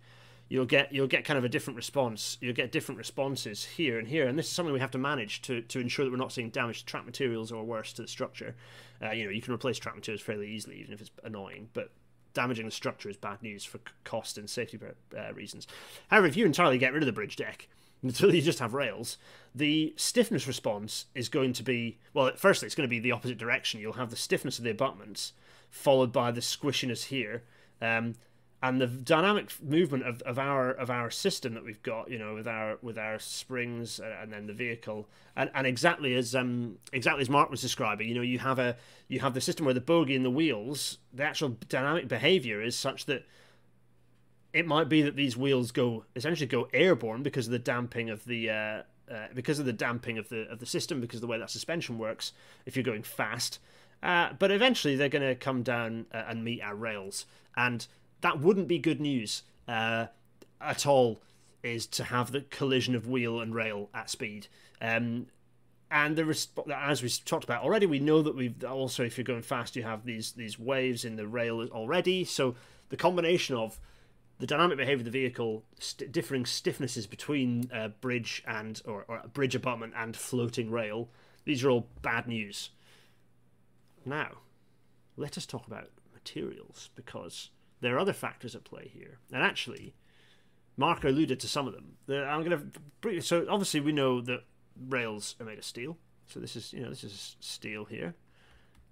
you'll get you'll get kind of a different response. You'll get different responses here and here, and this is something we have to manage to, to ensure that we're not seeing damage to track materials or worse to the structure. Uh, you know, you can replace track materials fairly easily, even if it's annoying, but damaging the structure is bad news for cost and safety uh, reasons. However, if you entirely get rid of the bridge deck <laughs> until you just have rails, the stiffness response is going to be well. Firstly, it's going to be the opposite direction. You'll have the stiffness of the abutments followed by the squishiness here. Um, and the dynamic movement of, of our of our system that we've got, you know, with our with our springs uh, and then the vehicle, and, and exactly as um exactly as Mark was describing, you know, you have a you have the system where the bogie and the wheels, the actual dynamic behavior is such that it might be that these wheels go essentially go airborne because of the damping of the uh, uh, because of the damping of the of the system because of the way that suspension works if you're going fast. Uh, but eventually they're going to come down uh, and meet our rails, and that wouldn't be good news uh, at all. Is to have the collision of wheel and rail at speed. Um, and the resp- as we talked about already, we know that we've also, if you're going fast, you have these these waves in the rail already. So the combination of the dynamic behavior of the vehicle, st- differing stiffnesses between uh, bridge and or, or bridge abutment and floating rail, these are all bad news. Now, let us talk about materials because there are other factors at play here, and actually, Mark alluded to some of them. I'm going to so obviously we know that rails are made of steel. So this is you know this is steel here.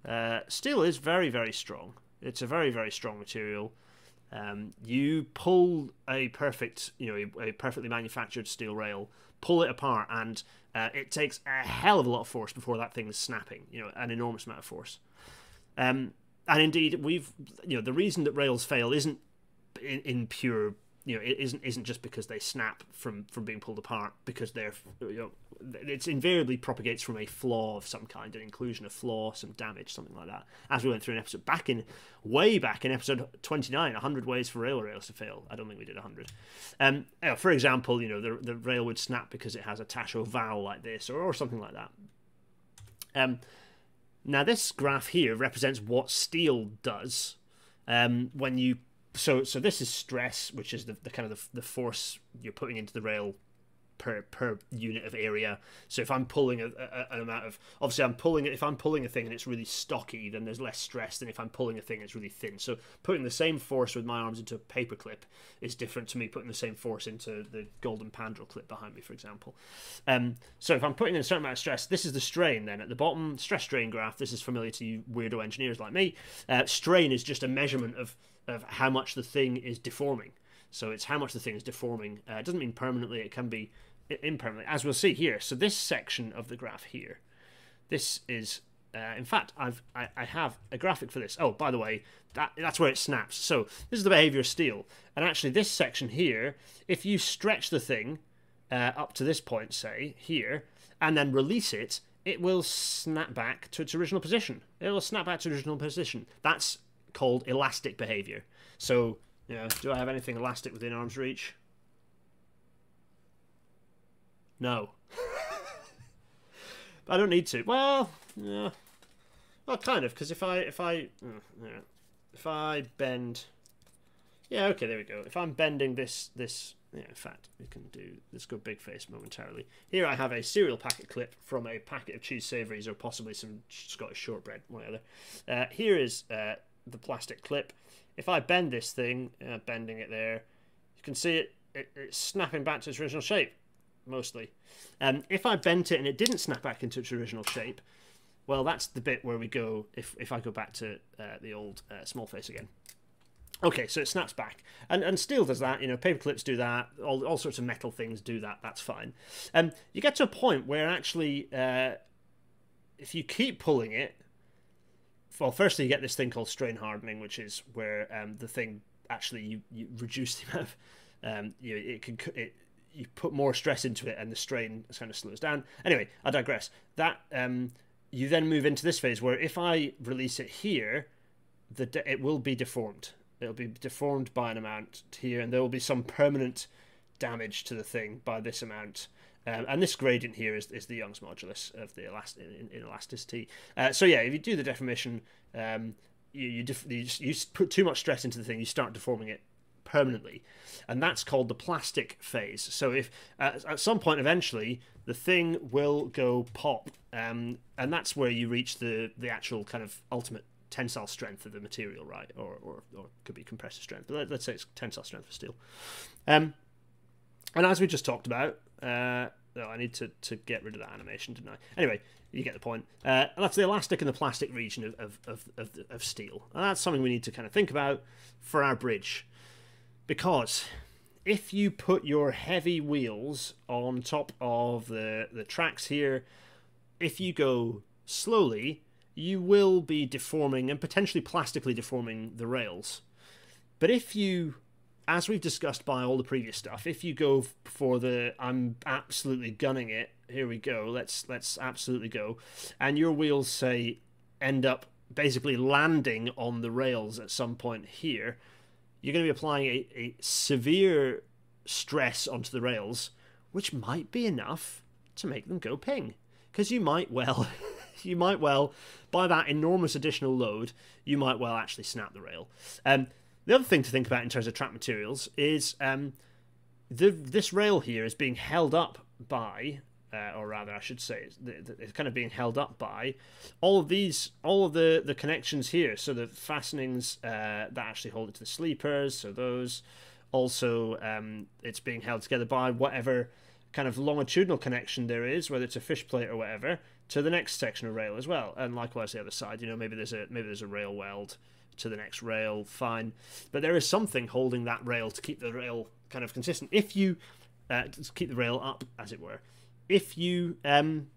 Uh, steel is very very strong. It's a very very strong material. Um, you pull a perfect, you know, a, perfectly manufactured steel rail, pull it apart, and uh, it takes a hell of a lot of force before that thing is snapping. You know, an enormous amount of force. Um, and indeed, we've, you know, the reason that rails fail isn't in, in pure you know, it isn't isn't just because they snap from from being pulled apart because they're you know it's invariably propagates from a flaw of some kind, an inclusion of flaw, some damage, something like that. As we went through an episode back in way back in episode 29 100 ways for rail rails to fail. I don't think we did hundred. Um, for example, you know the the rail would snap because it has a tache ovale like this, or or something like that. Um, now this graph here represents what steel does. Um, when you so so this is stress, which is the, the kind of the, the force you're putting into the rail per per unit of area. So if I'm pulling a, a, an amount of obviously I'm pulling if I'm pulling a thing and it's really stocky, then there's less stress than if I'm pulling a thing that's really thin. So putting the same force with my arms into a paperclip is different to me putting the same force into the golden Pandrol clip behind me, for example. Um, so if I'm putting in a certain amount of stress, this is the strain. Then at the bottom, stress strain graph. This is familiar to you weirdo engineers like me. Uh, strain is just a measurement of of how much the thing is deforming. So it's how much the thing is deforming. Uh, it doesn't mean permanently. It can be impermanently, as we'll see here. So this section of the graph here, this is, uh, in fact, I've I, I, have a graphic for this. Oh, by the way, that that's where it snaps. So this is the behavior of steel, and actually this section here, if you stretch the thing uh, up to this point, say here, and then release it, it will snap back to its original position. It will snap back to its original position. That's called elastic behavior. So, know, do I have anything elastic within arm's reach? No. <laughs> I don't need to. Well, yeah. Well, kind of, because if I if I mm, yeah, if I bend, yeah, okay, there we go. If I'm bending this this, yeah, in fact, we can do let's go big face momentarily. Here I have a cereal packet clip from a packet of cheese savouries or possibly some Scottish shortbread, one or other. Uh, here is uh, the plastic clip. If I bend this thing, uh, bending it there, you can see it, it, it's snapping back to its original shape, mostly. Um, if I bent it and it didn't snap back into its original shape, well, that's the bit where we go, if, if I go back to uh, the old uh, small face again. Okay, so it snaps back. And and steel does that, you know, paper clips do that, all, all sorts of metal things do that, that's fine. Um, you get to a point where actually, uh, if you keep pulling it, well, firstly, you get this thing called strain hardening, which is where um, the thing actually you, you reduce <laughs> the amount of um, you it can it you put more stress into it and the strain kind of slows down. Anyway, I digress. That um, you then move into this phase where if I release it here, the it will be deformed. It'll be deformed by an amount here, and there will be some permanent damage to the thing by this amount. Um, and this gradient here is, is the Young's modulus of the elast- in, in elasticity. Uh, so yeah, if you do the deformation, um, you you, you, just, you put too much stress into the thing, you start deforming it permanently, and that's called the plastic phase. So if uh, at some point eventually the thing will go pop, um, and that's where you reach the the actual kind of ultimate tensile strength of the material, right? Or or, or could be compressive strength, but let, us say it's tensile strength for steel. Um, and as we just talked about, uh, oh, I need to, to get rid of that animation, didn't I? Anyway, you get the point. Uh, that's the elastic and the plastic region of, of, of, of, of steel. And that's something we need to kind of think about for our bridge. Because if you put your heavy wheels on top of the, the tracks here, if you go slowly, you will be deforming and potentially plastically deforming the rails. But if you, as we've discussed by all the previous stuff, if you go for the I'm absolutely gunning it, here we go, let's let's absolutely go, and your wheels say end up basically landing on the rails at some point here, you're going to be applying a, a severe stress onto the rails, which might be enough to make them go ping. Because you might well, <laughs> you might well, by that enormous additional load, you might well actually snap the rail. Um, the other thing to think about in terms of track materials is um, the, this rail here is being held up by, uh, or rather, I should say, it's, kind of being held up by all of these, all of the the connections here. So the fastenings uh, that actually hold it to the sleepers. So those. Also, um, it's being held together by whatever kind of longitudinal connection there is, whether it's a fish plate or whatever, to the next section of rail as well. And likewise, the other side. You know, maybe there's a maybe there's a rail weld to the next rail. Fine, but there is something holding that rail to keep the rail kind of consistent. If you uh, to keep the rail up, as it were, if you um,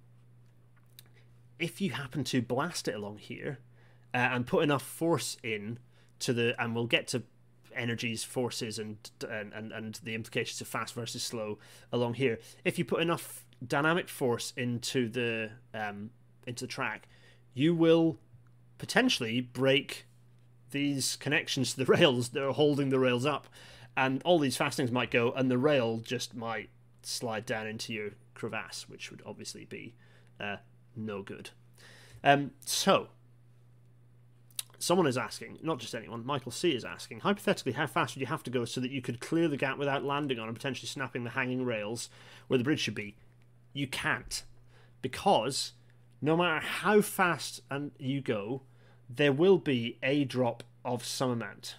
if you happen to blast it along here uh, and put enough force in to the, and we'll get to energies, forces, and, and and and the implications of fast versus slow along here. If you put enough dynamic force into the um, into the track, you will potentially break these connections to the <laughs> rails that are holding the rails up, and all these fastenings might go, and the rail just might slide down into your crevasse, which would obviously be uh, no good. Um, so someone is asking, not just anyone, Michael C is asking, hypothetically, how fast would you have to go so that you could clear the gap without landing on and potentially snapping the hanging rails where the bridge should be? You can't. Because no matter how fast and you go, there will be a drop of some amount.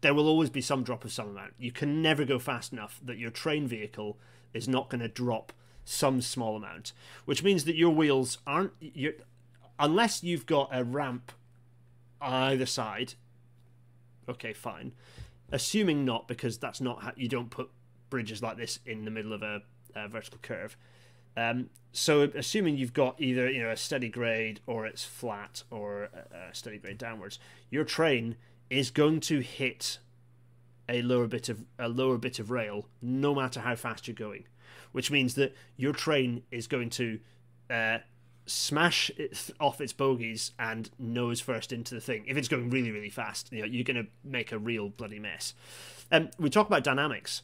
There will always be some drop of some amount. You can never go fast enough that your train vehicle is not going to drop some small amount, which means that your wheels aren't. Unless you've got a ramp either side. Okay, fine. Assuming not, because that's not how you don't put bridges like this in the middle of a, a vertical curve. Um, so assuming you've got either you know a steady grade or it's flat or a, a steady grade downwards, your train is going to hit a lower bit of a lower bit of rail, no matter how fast you're going, which means that your train is going to uh, smash it off its bogies and nose first into the thing. If it's going really, really fast, you know, you're going to make a real bloody mess. Um, we talk about dynamics.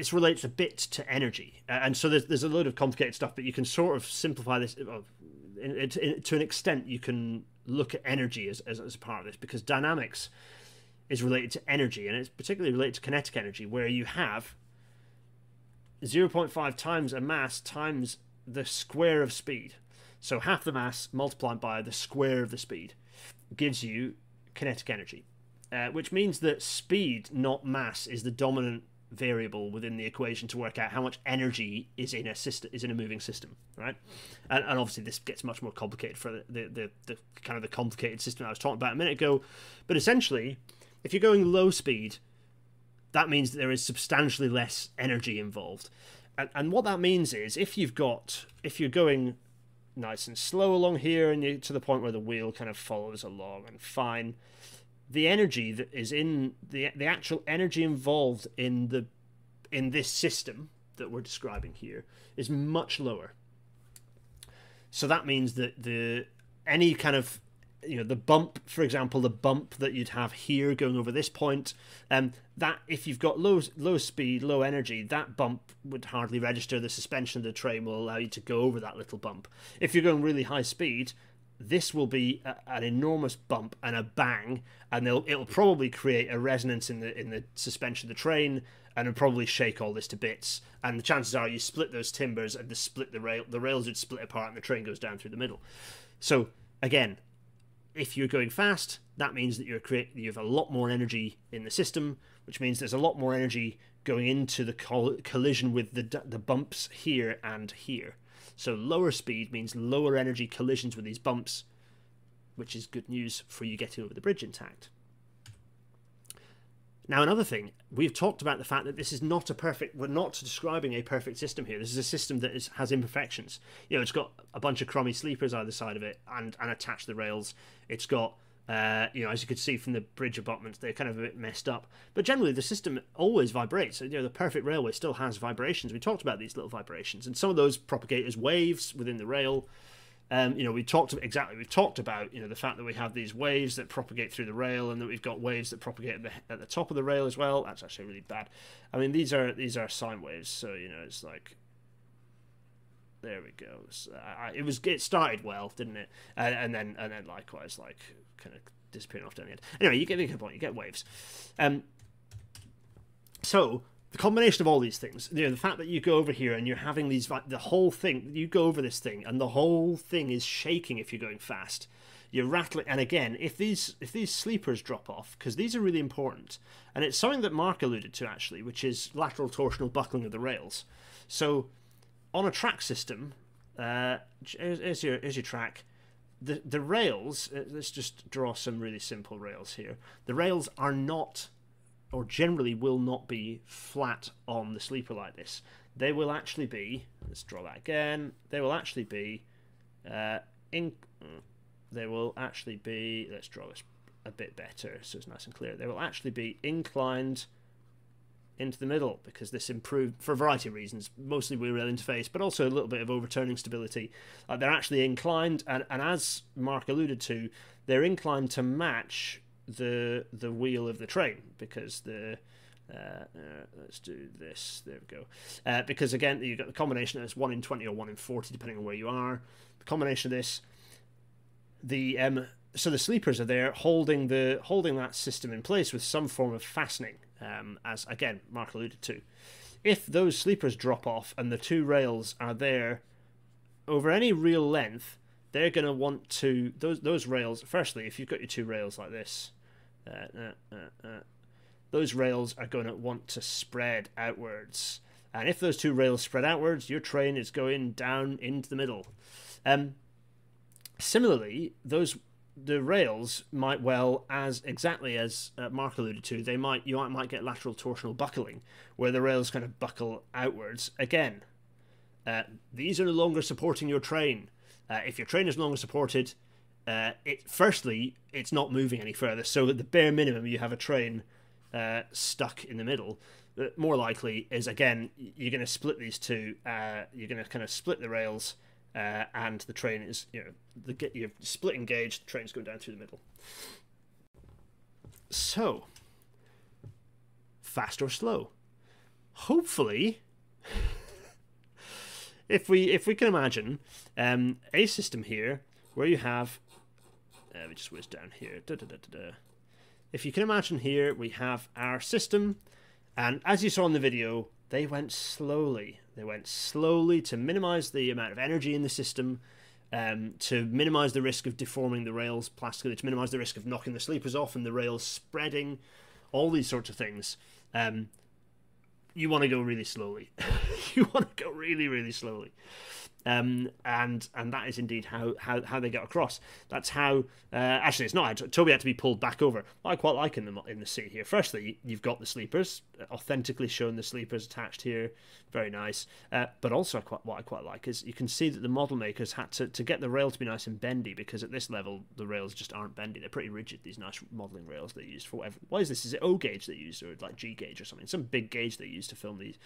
This relates a bit to energy, and so there's there's a load of complicated stuff, but you can sort of simplify this. Uh, in, in, in, to an extent, you can look at energy as, as, as part of this because dynamics is related to energy, and it's particularly related to kinetic energy, where you have 0.5 times a mass times the square of speed. So half the mass multiplied by the square of the speed gives you kinetic energy, uh, which means that speed, not mass, is the dominant variable within the equation to work out how much energy is in a system is in a moving system, right? And, and obviously this gets much more complicated for the, the, the, the kind of the complicated system I was talking about a minute ago. But essentially, if you're going low speed, that means that there is substantially less energy involved and, and what that means is if you've got if you're going nice and slow along here and you to the point where the wheel kind of follows along and fine the energy that is in the the actual energy involved in the in this system that we're describing here is much lower. So that means that the any kind of you know the bump for example the bump that you'd have here going over this point um that if you've got low low speed low energy that bump would hardly register. The suspension of the train will allow you to go over that little bump. If you're going really high speed this will be a, an enormous bump and a bang and it'll probably create a resonance in the in the suspension of the train and it'll probably shake all this to bits and the chances are you split those timbers and the split the rail the rails would split apart and the train goes down through the middle so again if you're going fast, that means that you're create you have a lot more energy in the system, which means there's a lot more energy going into the coll- collision with the the bumps here and here. So lower speed means lower energy collisions with these bumps, which is good news for you getting over the bridge intact. Now, another thing, we've talked about the fact that this is not a perfect, we're not describing a perfect system here. This is a system that is, has imperfections. You know, it's got a bunch of crummy sleepers either side of it and, and attached the rails. It's got, uh, you know, as you could see from the bridge abutments, they're kind of a bit messed up. But generally, the system always vibrates. You know, the perfect railway still has vibrations. We talked about these little vibrations, and some of those propagate as waves within the rail. Um, you know, we talked exactly. We've talked about you know the fact that we have these waves that propagate through the rail, and that we've got waves that propagate at the, at the top of the rail as well. That's actually really bad. I mean, these are these are sine waves, so you know it's like there we go. So, it was it started well, didn't it? And, and, then and then likewise, like kind of disappearing off down the end. Anyway, you get the point. You get waves. Um. So the combination of all these things, you know, the fact that you go over here and you're having these, the whole thing, you go over this thing and the whole thing is shaking if you're going fast. You're rattling, and again, if these if these sleepers drop off, because these are really important, and it's something that Mark alluded to actually, which is lateral torsional buckling of the rails. So, on a track system, uh, here's your here's your track. The the rails. Uh, let's just draw some really simple rails here. The rails are not or generally will not be flat on the sleeper like this. They will actually be, let's draw that again, they will actually be, uh, in, they will actually be, let's draw this a bit better so it's nice and clear, they will actually be inclined into the middle because this improved for a variety of reasons, mostly wheel interface, but also a little bit of overturning stability. Uh, they're actually inclined, and, and as Mark alluded to, they're inclined to match the the wheel of the train because the uh, uh, let's do this. There we go. Uh, because again, you've got the combination it's one in twenty or one in forty, depending on where you are. The combination of this, the um, so the sleepers are there holding the holding that system in place with some form of fastening. Um, as again, Mark alluded to. If those sleepers drop off and the two rails are there over any real length, they're going to want to those those rails. Firstly, if you've got your two rails like this, uh, uh, uh, those rails are going to want to spread outwards. And if those two rails spread outwards, your train is going down into the middle. Um, similarly, those the rails might well, as exactly as uh, Mark alluded to, they might you might, might get lateral torsional buckling, where the rails kind of buckle outwards. Again, uh, these are no longer supporting your train. Uh, if your train is no longer supported, uh, it firstly it's not moving any further. So at the bare minimum, you have a train uh, stuck in the middle. Uh, more likely is again you're going to split these two. You're going to kind of split the rails, uh, and the train is you know the you're splitting gauge. The train's going down through the middle. So fast or slow? Hopefully. <laughs> if we if we can imagine um, a system here where you have we just whiz down here. Da, da, da, if you can imagine here, we have our system, and as you saw in the video, they went slowly. They went slowly to minimize the amount of energy in the system, um, to minimize the risk of deforming the rails plastically, to minimize the risk of knocking the sleepers off and the rails spreading, all these sorts of things. Um, you want to go really slowly. <laughs> you want to go really, really slowly um, and and that is indeed how, how, how they get across. That's how uh, actually it's not. Toby had to be pulled back over. I quite like in the in the seat here. Firstly, you've got the sleepers authentically shown the sleepers attached here, very nice. Uh, but also, I quite, what I quite like is you can see that the model makers had to to get the rail to be nice and bendy because at this level the rails just aren't bendy. They're pretty rigid. These nice modeling rails they used for whatever. Why is this? Is it O gauge they used or like G gauge or something? Some big gauge they used to film these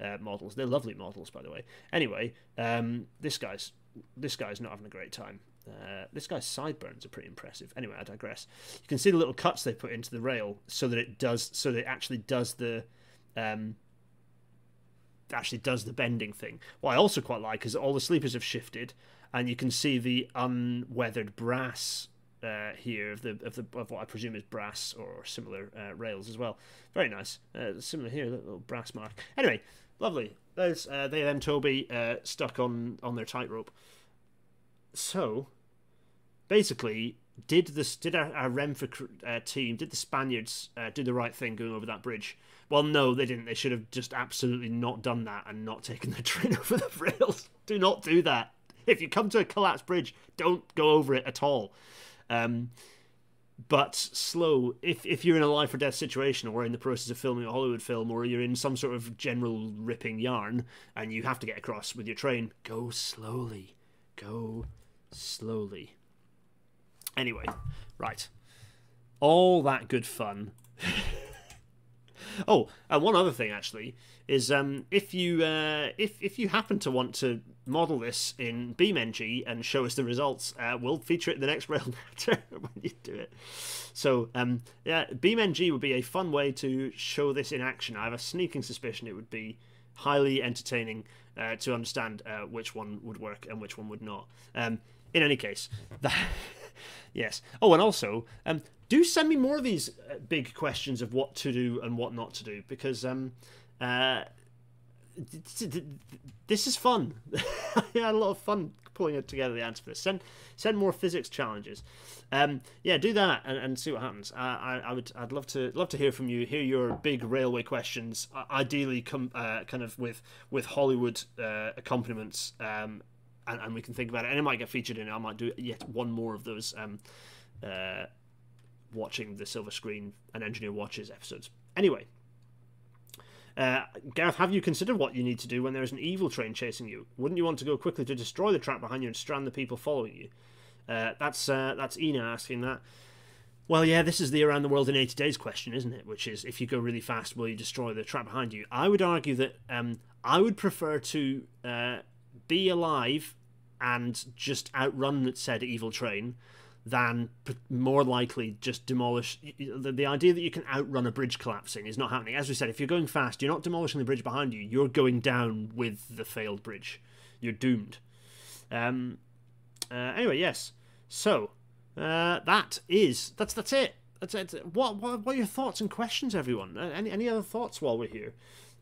uh, models. They're lovely models, by the way. Anyway, um, this guy's this guy's not having a great time. Uh, this guy's sideburns are pretty impressive. Anyway, I digress. You can see the little cuts they put into the rail so that it does, so that it actually does the, um, actually does the bending thing. What I also quite like is all the sleepers have shifted, and you can see the unweathered brass uh, here of the of the of what I presume is brass or similar uh, rails as well. Very nice. Uh, similar here, little brass mark. Anyway, lovely. There's uh, they then Toby uh, stuck on on their tightrope. So, basically, did this did our, our uh, team did the Spaniards do the right thing going over that bridge? Well, no, they didn't. They should have just absolutely not done that and not taken the <laughs> train over the rails. Do not do that. If you come to a collapsed bridge, don't go over it at all. Um, but slow. If if you're in a life or death situation, or in the process of filming a Hollywood film, or you're in some sort of general ripping yarn, and you have to get across with your train, go slowly, go slowly. Anyway, right, all that good fun. <laughs> oh, and one other thing actually is um, if you uh, if if you happen to want to model this in BeamNG and show us the results, uh, we'll feature it in the next <laughs> rail when you do it. So um, yeah, BeamNG would be a fun way to show this in action. I have a sneaking suspicion it would be highly entertaining uh, to understand uh, which one would work and which one would not. Um, in any case, that, <laughs> yes. Oh, and also, um, do send me more of these uh, big questions of what to do and what not to do because um, uh, this is fun. <laughs> I had a lot of fun pulling it together the answer for this. Send send more physics challenges. Um, yeah, do that and, and see what happens. Uh, I, I would I'd love to love to hear from you. Hear your big railway questions. Ideally, come uh, kind of with with Hollywood uh, accompaniments. Um, and, and we can think about it, and it might get featured in it. I might do yet one more of those um, uh, watching the silver screen and engineer watches episodes. Anyway, uh, Gareth, have you considered what you need to do when there is an evil train chasing you? Wouldn't you want to go quickly to destroy the track behind you and strand the people following you? Uh, that's uh, that's Ina asking that. Well, yeah, this is the around the world in 80 days question, isn't it? Which is, if you go really fast, will you destroy the track behind you? I would argue that um, I would prefer to uh, be alive and just outrun that said evil train than more likely just demolish. The, the idea that you can outrun a bridge collapsing is not happening. As we said, if you're going fast, you're not demolishing the bridge behind you, you're going down with the failed bridge. You're doomed. Um, uh, anyway, yes. So, uh, that is, that's that's it. That's it. What, what, what are your thoughts and questions, everyone? Uh, any, any other thoughts while we're here?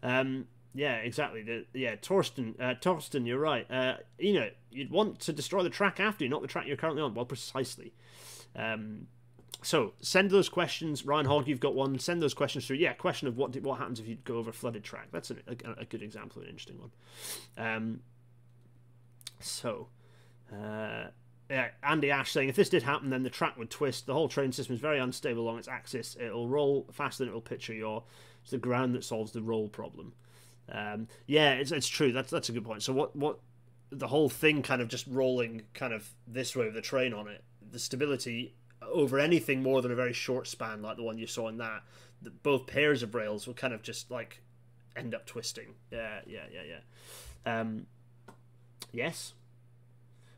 Um, yeah, exactly. The, yeah, Torsten, uh, Torsten, you're right. Uh, you know, you'd want to destroy the track after you, not the track you're currently on. Well, precisely. Um, so send those questions. Ryan Hogg, you've got one. Send those questions through. Yeah, question of what what happens if you go over a flooded track. That's a, a, good example, an interesting one. Um, so, uh, yeah, Andy Ash saying if this did happen, then the track would twist. The whole train system is very unstable along its axis. It'll roll faster than it will pitch or yaw. It's the ground that solves the roll problem. Um, yeah, it's, it's true. That's that's a good point. So what what the whole thing kind of just rolling kind of this way with the train on it, the stability over anything more than a very short span like the one you saw in that, the, both pairs of rails will kind of just like end up twisting. Yeah, yeah, yeah, yeah. Um, yes.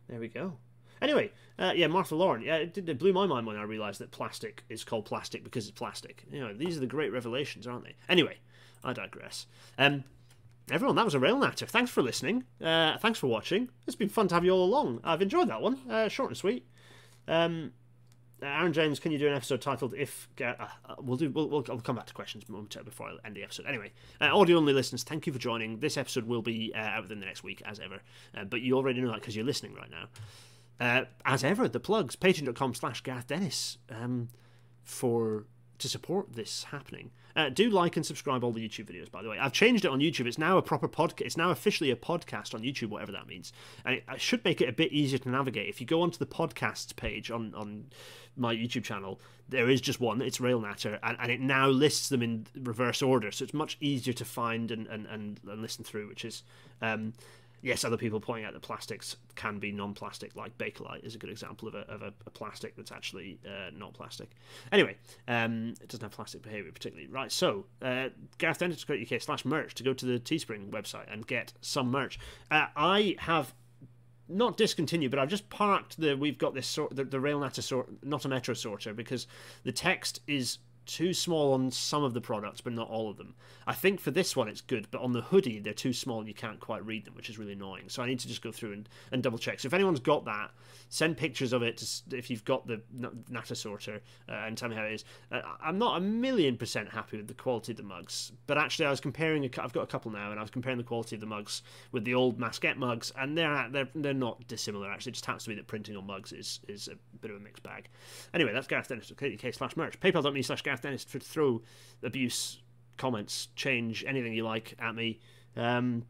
There we go. Anyway, uh, yeah, Martha Lauren. Yeah, it, it, blew my mind when I realised that plastic is called plastic because it's plastic. You know, these are the great revelations, aren't they? Anyway, I digress. Um, everyone, that was a rail natter. Thanks for listening. Uh, thanks for watching. It's been fun to have you all along. I've enjoyed that one. Uh, short and sweet. Um, Aaron James, can you do an episode titled "If"? Uh, uh, we'll do. We'll, we'll, I'll come back to questions before I end the episode. Anyway, uh, audio only listeners, thank you for joining. This episode will be uh, out within the next week, as ever. But you already know that because you're listening right now. As ever, the plugs: patreon.com/slash Gareth Dennis um, for to support this happening. Uh, do like and subscribe all the YouTube videos, by the way. I've changed it on YouTube. It's now a proper podcast. It's now officially a podcast on YouTube, whatever that means. And it, I should make it a bit easier to navigate. If you go onto the podcasts page on, on my YouTube channel, there is just one. It's Rail Natter, and, and it now lists them in reverse order. So it's much easier to find and, and, and, and listen through, which is um, yes, other people pointing out that plastics can be non-plastic, like Bakelite is a good example of a, of a, a plastic that's actually uh, not plastic. Anyway, um, it doesn't have plastic behaviour particularly. Right, so uh, UK slash merch to go to the Teespring website and get some merch. Uh, I have not discontinued, but I've just parked the. We've got this sort the, the rail natter sort, not a metro sorter, because the text is too small on some of the products, but not all of them. I think for this one it's good, but on the hoodie they're too small and you can't quite read them, which is really annoying. So I need to just go through and, and double check. So if anyone's got that, send pictures of it to, if you've got the Nata sorter uh, and tell me how it is. Uh, I'm not a million percent happy with the quality of the mugs, but actually I was comparing. I've got a couple now, and I was comparing the quality of the mugs with the old Masquet mugs, and they're they're they're not dissimilar. Actually, it just happens to be that printing on mugs is is a bit of a mixed bag. Anyway, that's Gareth Dennis. Okay, slash merch. PayPal.me slash Gareth Dennis to throw abuse comments, change anything you like at me. Um,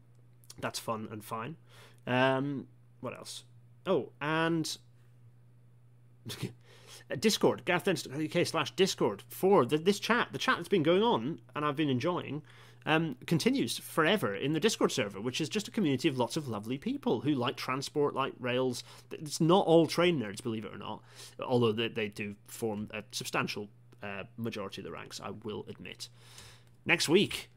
that's fun and fine. Um, what else? Oh, and <laughs> Uh, Discord, gareth.uk slash Discord for the, this chat. The chat that's been going on and I've been enjoying um, continues forever in the Discord server, which is just a community of lots of lovely people who like transport, like rails. It's not all train nerds, believe it or not, although they, they do form a substantial uh, majority of the ranks, I will admit. Next week,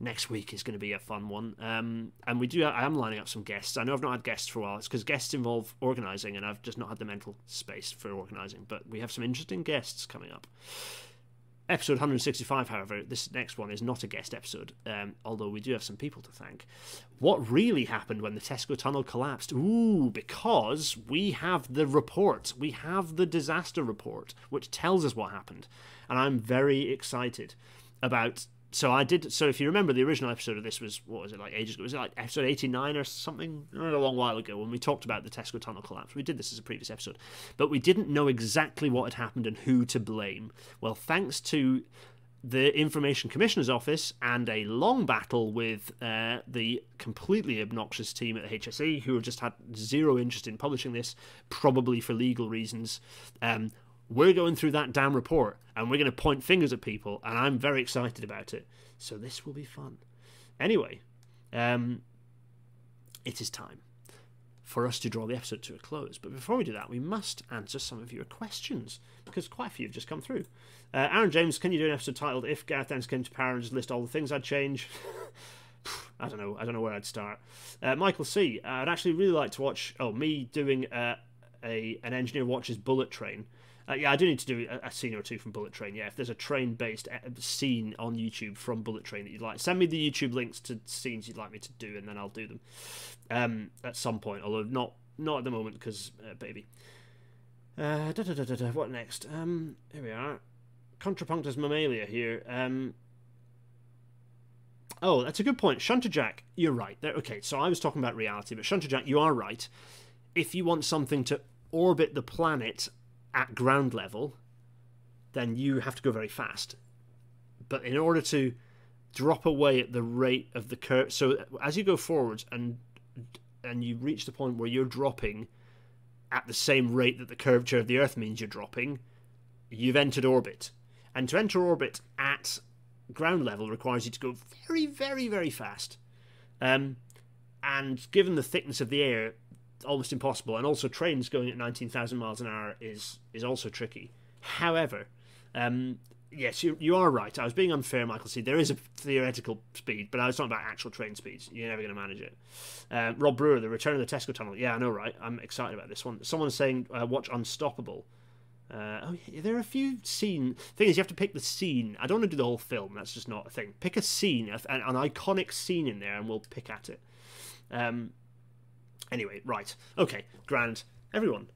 next week is going to be a fun one. Um, and we do. I am lining up some guests. I know I've not had guests for a while. It's because guests involve organising, and I've just not had the mental space for organising. But we have some interesting guests coming up. Episode 165, however, this next one is not a guest episode, um, although we do have some people to thank. What really happened when the Tesco tunnel collapsed? Ooh, because we have the report. We have the disaster report, which tells us what happened. And I'm very excited about so I did. So if you remember, the original episode of this was what was it like ages ago? Was it like episode eighty nine or something? A long while ago when we talked about the Tesco tunnel collapse. We did this as a previous episode, but we didn't know exactly what had happened and who to blame. Well, thanks to the Information Commissioner's Office and a long battle with uh, the completely obnoxious team at the HSE, who have just had zero interest in publishing this, probably for legal reasons. Um, we're going through that damn report and we're going to point fingers at people, and I'm very excited about it. So this will be fun. Anyway, um, it is time for us to draw the episode to a close. But before we do that, we must answer some of your questions because quite a few have just come through. Uh, Aaron James, can you do an episode titled "If Gareth Dennis came to power and just list all the things I'd change"? <laughs> I don't know. I don't know where I'd start. Uh, Michael C. Uh, I'd actually really like to watch. Oh, me doing uh, a an engineer watches Bullet Train uh, yeah, I do need to do a, a, scene or two from Bullet Train. Yeah, if there's a train based uh, scene on YouTube from Bullet Train that you'd like, send me the YouTube links to scenes you'd like me to do, and then I'll do them um, at some point. Although not not at the moment because uh, baby. Uh, da, da, da, what next? Um, here we are. Contrapunctus Mammalia here. Um, oh, that's a good point. Shunter Jack, you're right. There, okay, so I was talking about reality, but Shunter Jack, you are right. If you want something to orbit the planet at ground level, then you have to go very fast. But in order to drop away at the rate of the curve, so as you go forwards and and you reach the point where you're dropping at the same rate that the curvature of the Earth means you're dropping, you've entered orbit. And to enter orbit at ground level requires you to go very, very, very fast. Um, and given the thickness of the air, almost impossible. And also, trains going at 19,000 miles an hour is is also tricky. However, um, yes, you, you are right. I was being unfair, Michael C. There is a theoretical speed, but I was talking about actual train speeds. You're never going to manage it. Um, Rob Brewer, The Return of the Tesco Tunnel. Yeah, I know, right? I'm excited about this one. Someone's saying, uh, watch Unstoppable. Uh, oh, yeah, there are a few scene things. you have to pick the scene. I don't want to do the whole film. That's just not a thing. Pick a scene, an, an iconic scene in there, and we'll pick at it. Um, Anyway, right. Okay, grand. Everyone,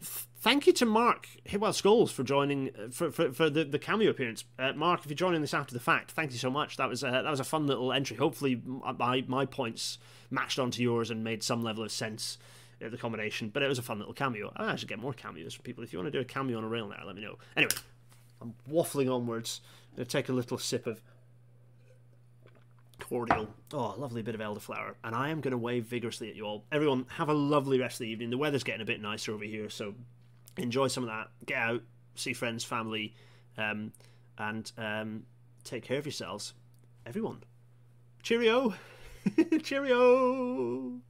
thank you to Mark Hipwell Skulls for joining uh, for, for, for the, the cameo appearance. Uh, Mark, if you're joining this after the fact, thank you so much. That was a, that was a fun little entry. Hopefully, my my points matched onto yours and made some level of sense at the combination. But it was a fun little cameo. I should get more cameos from people. If you want to do a cameo on a rail natter, let me know. Anyway, I'm waffling onwards. I'm to take a little sip of cordial. Oh, lovely bit of elderflower. And I am going to wave vigorously at you all. Everyone, have a lovely rest of the evening. The weather's getting a bit nicer over here, so enjoy some of that. Get out, see friends, family, um, and um, take care of yourselves. Everyone. Cheerio! <laughs> Cheerio!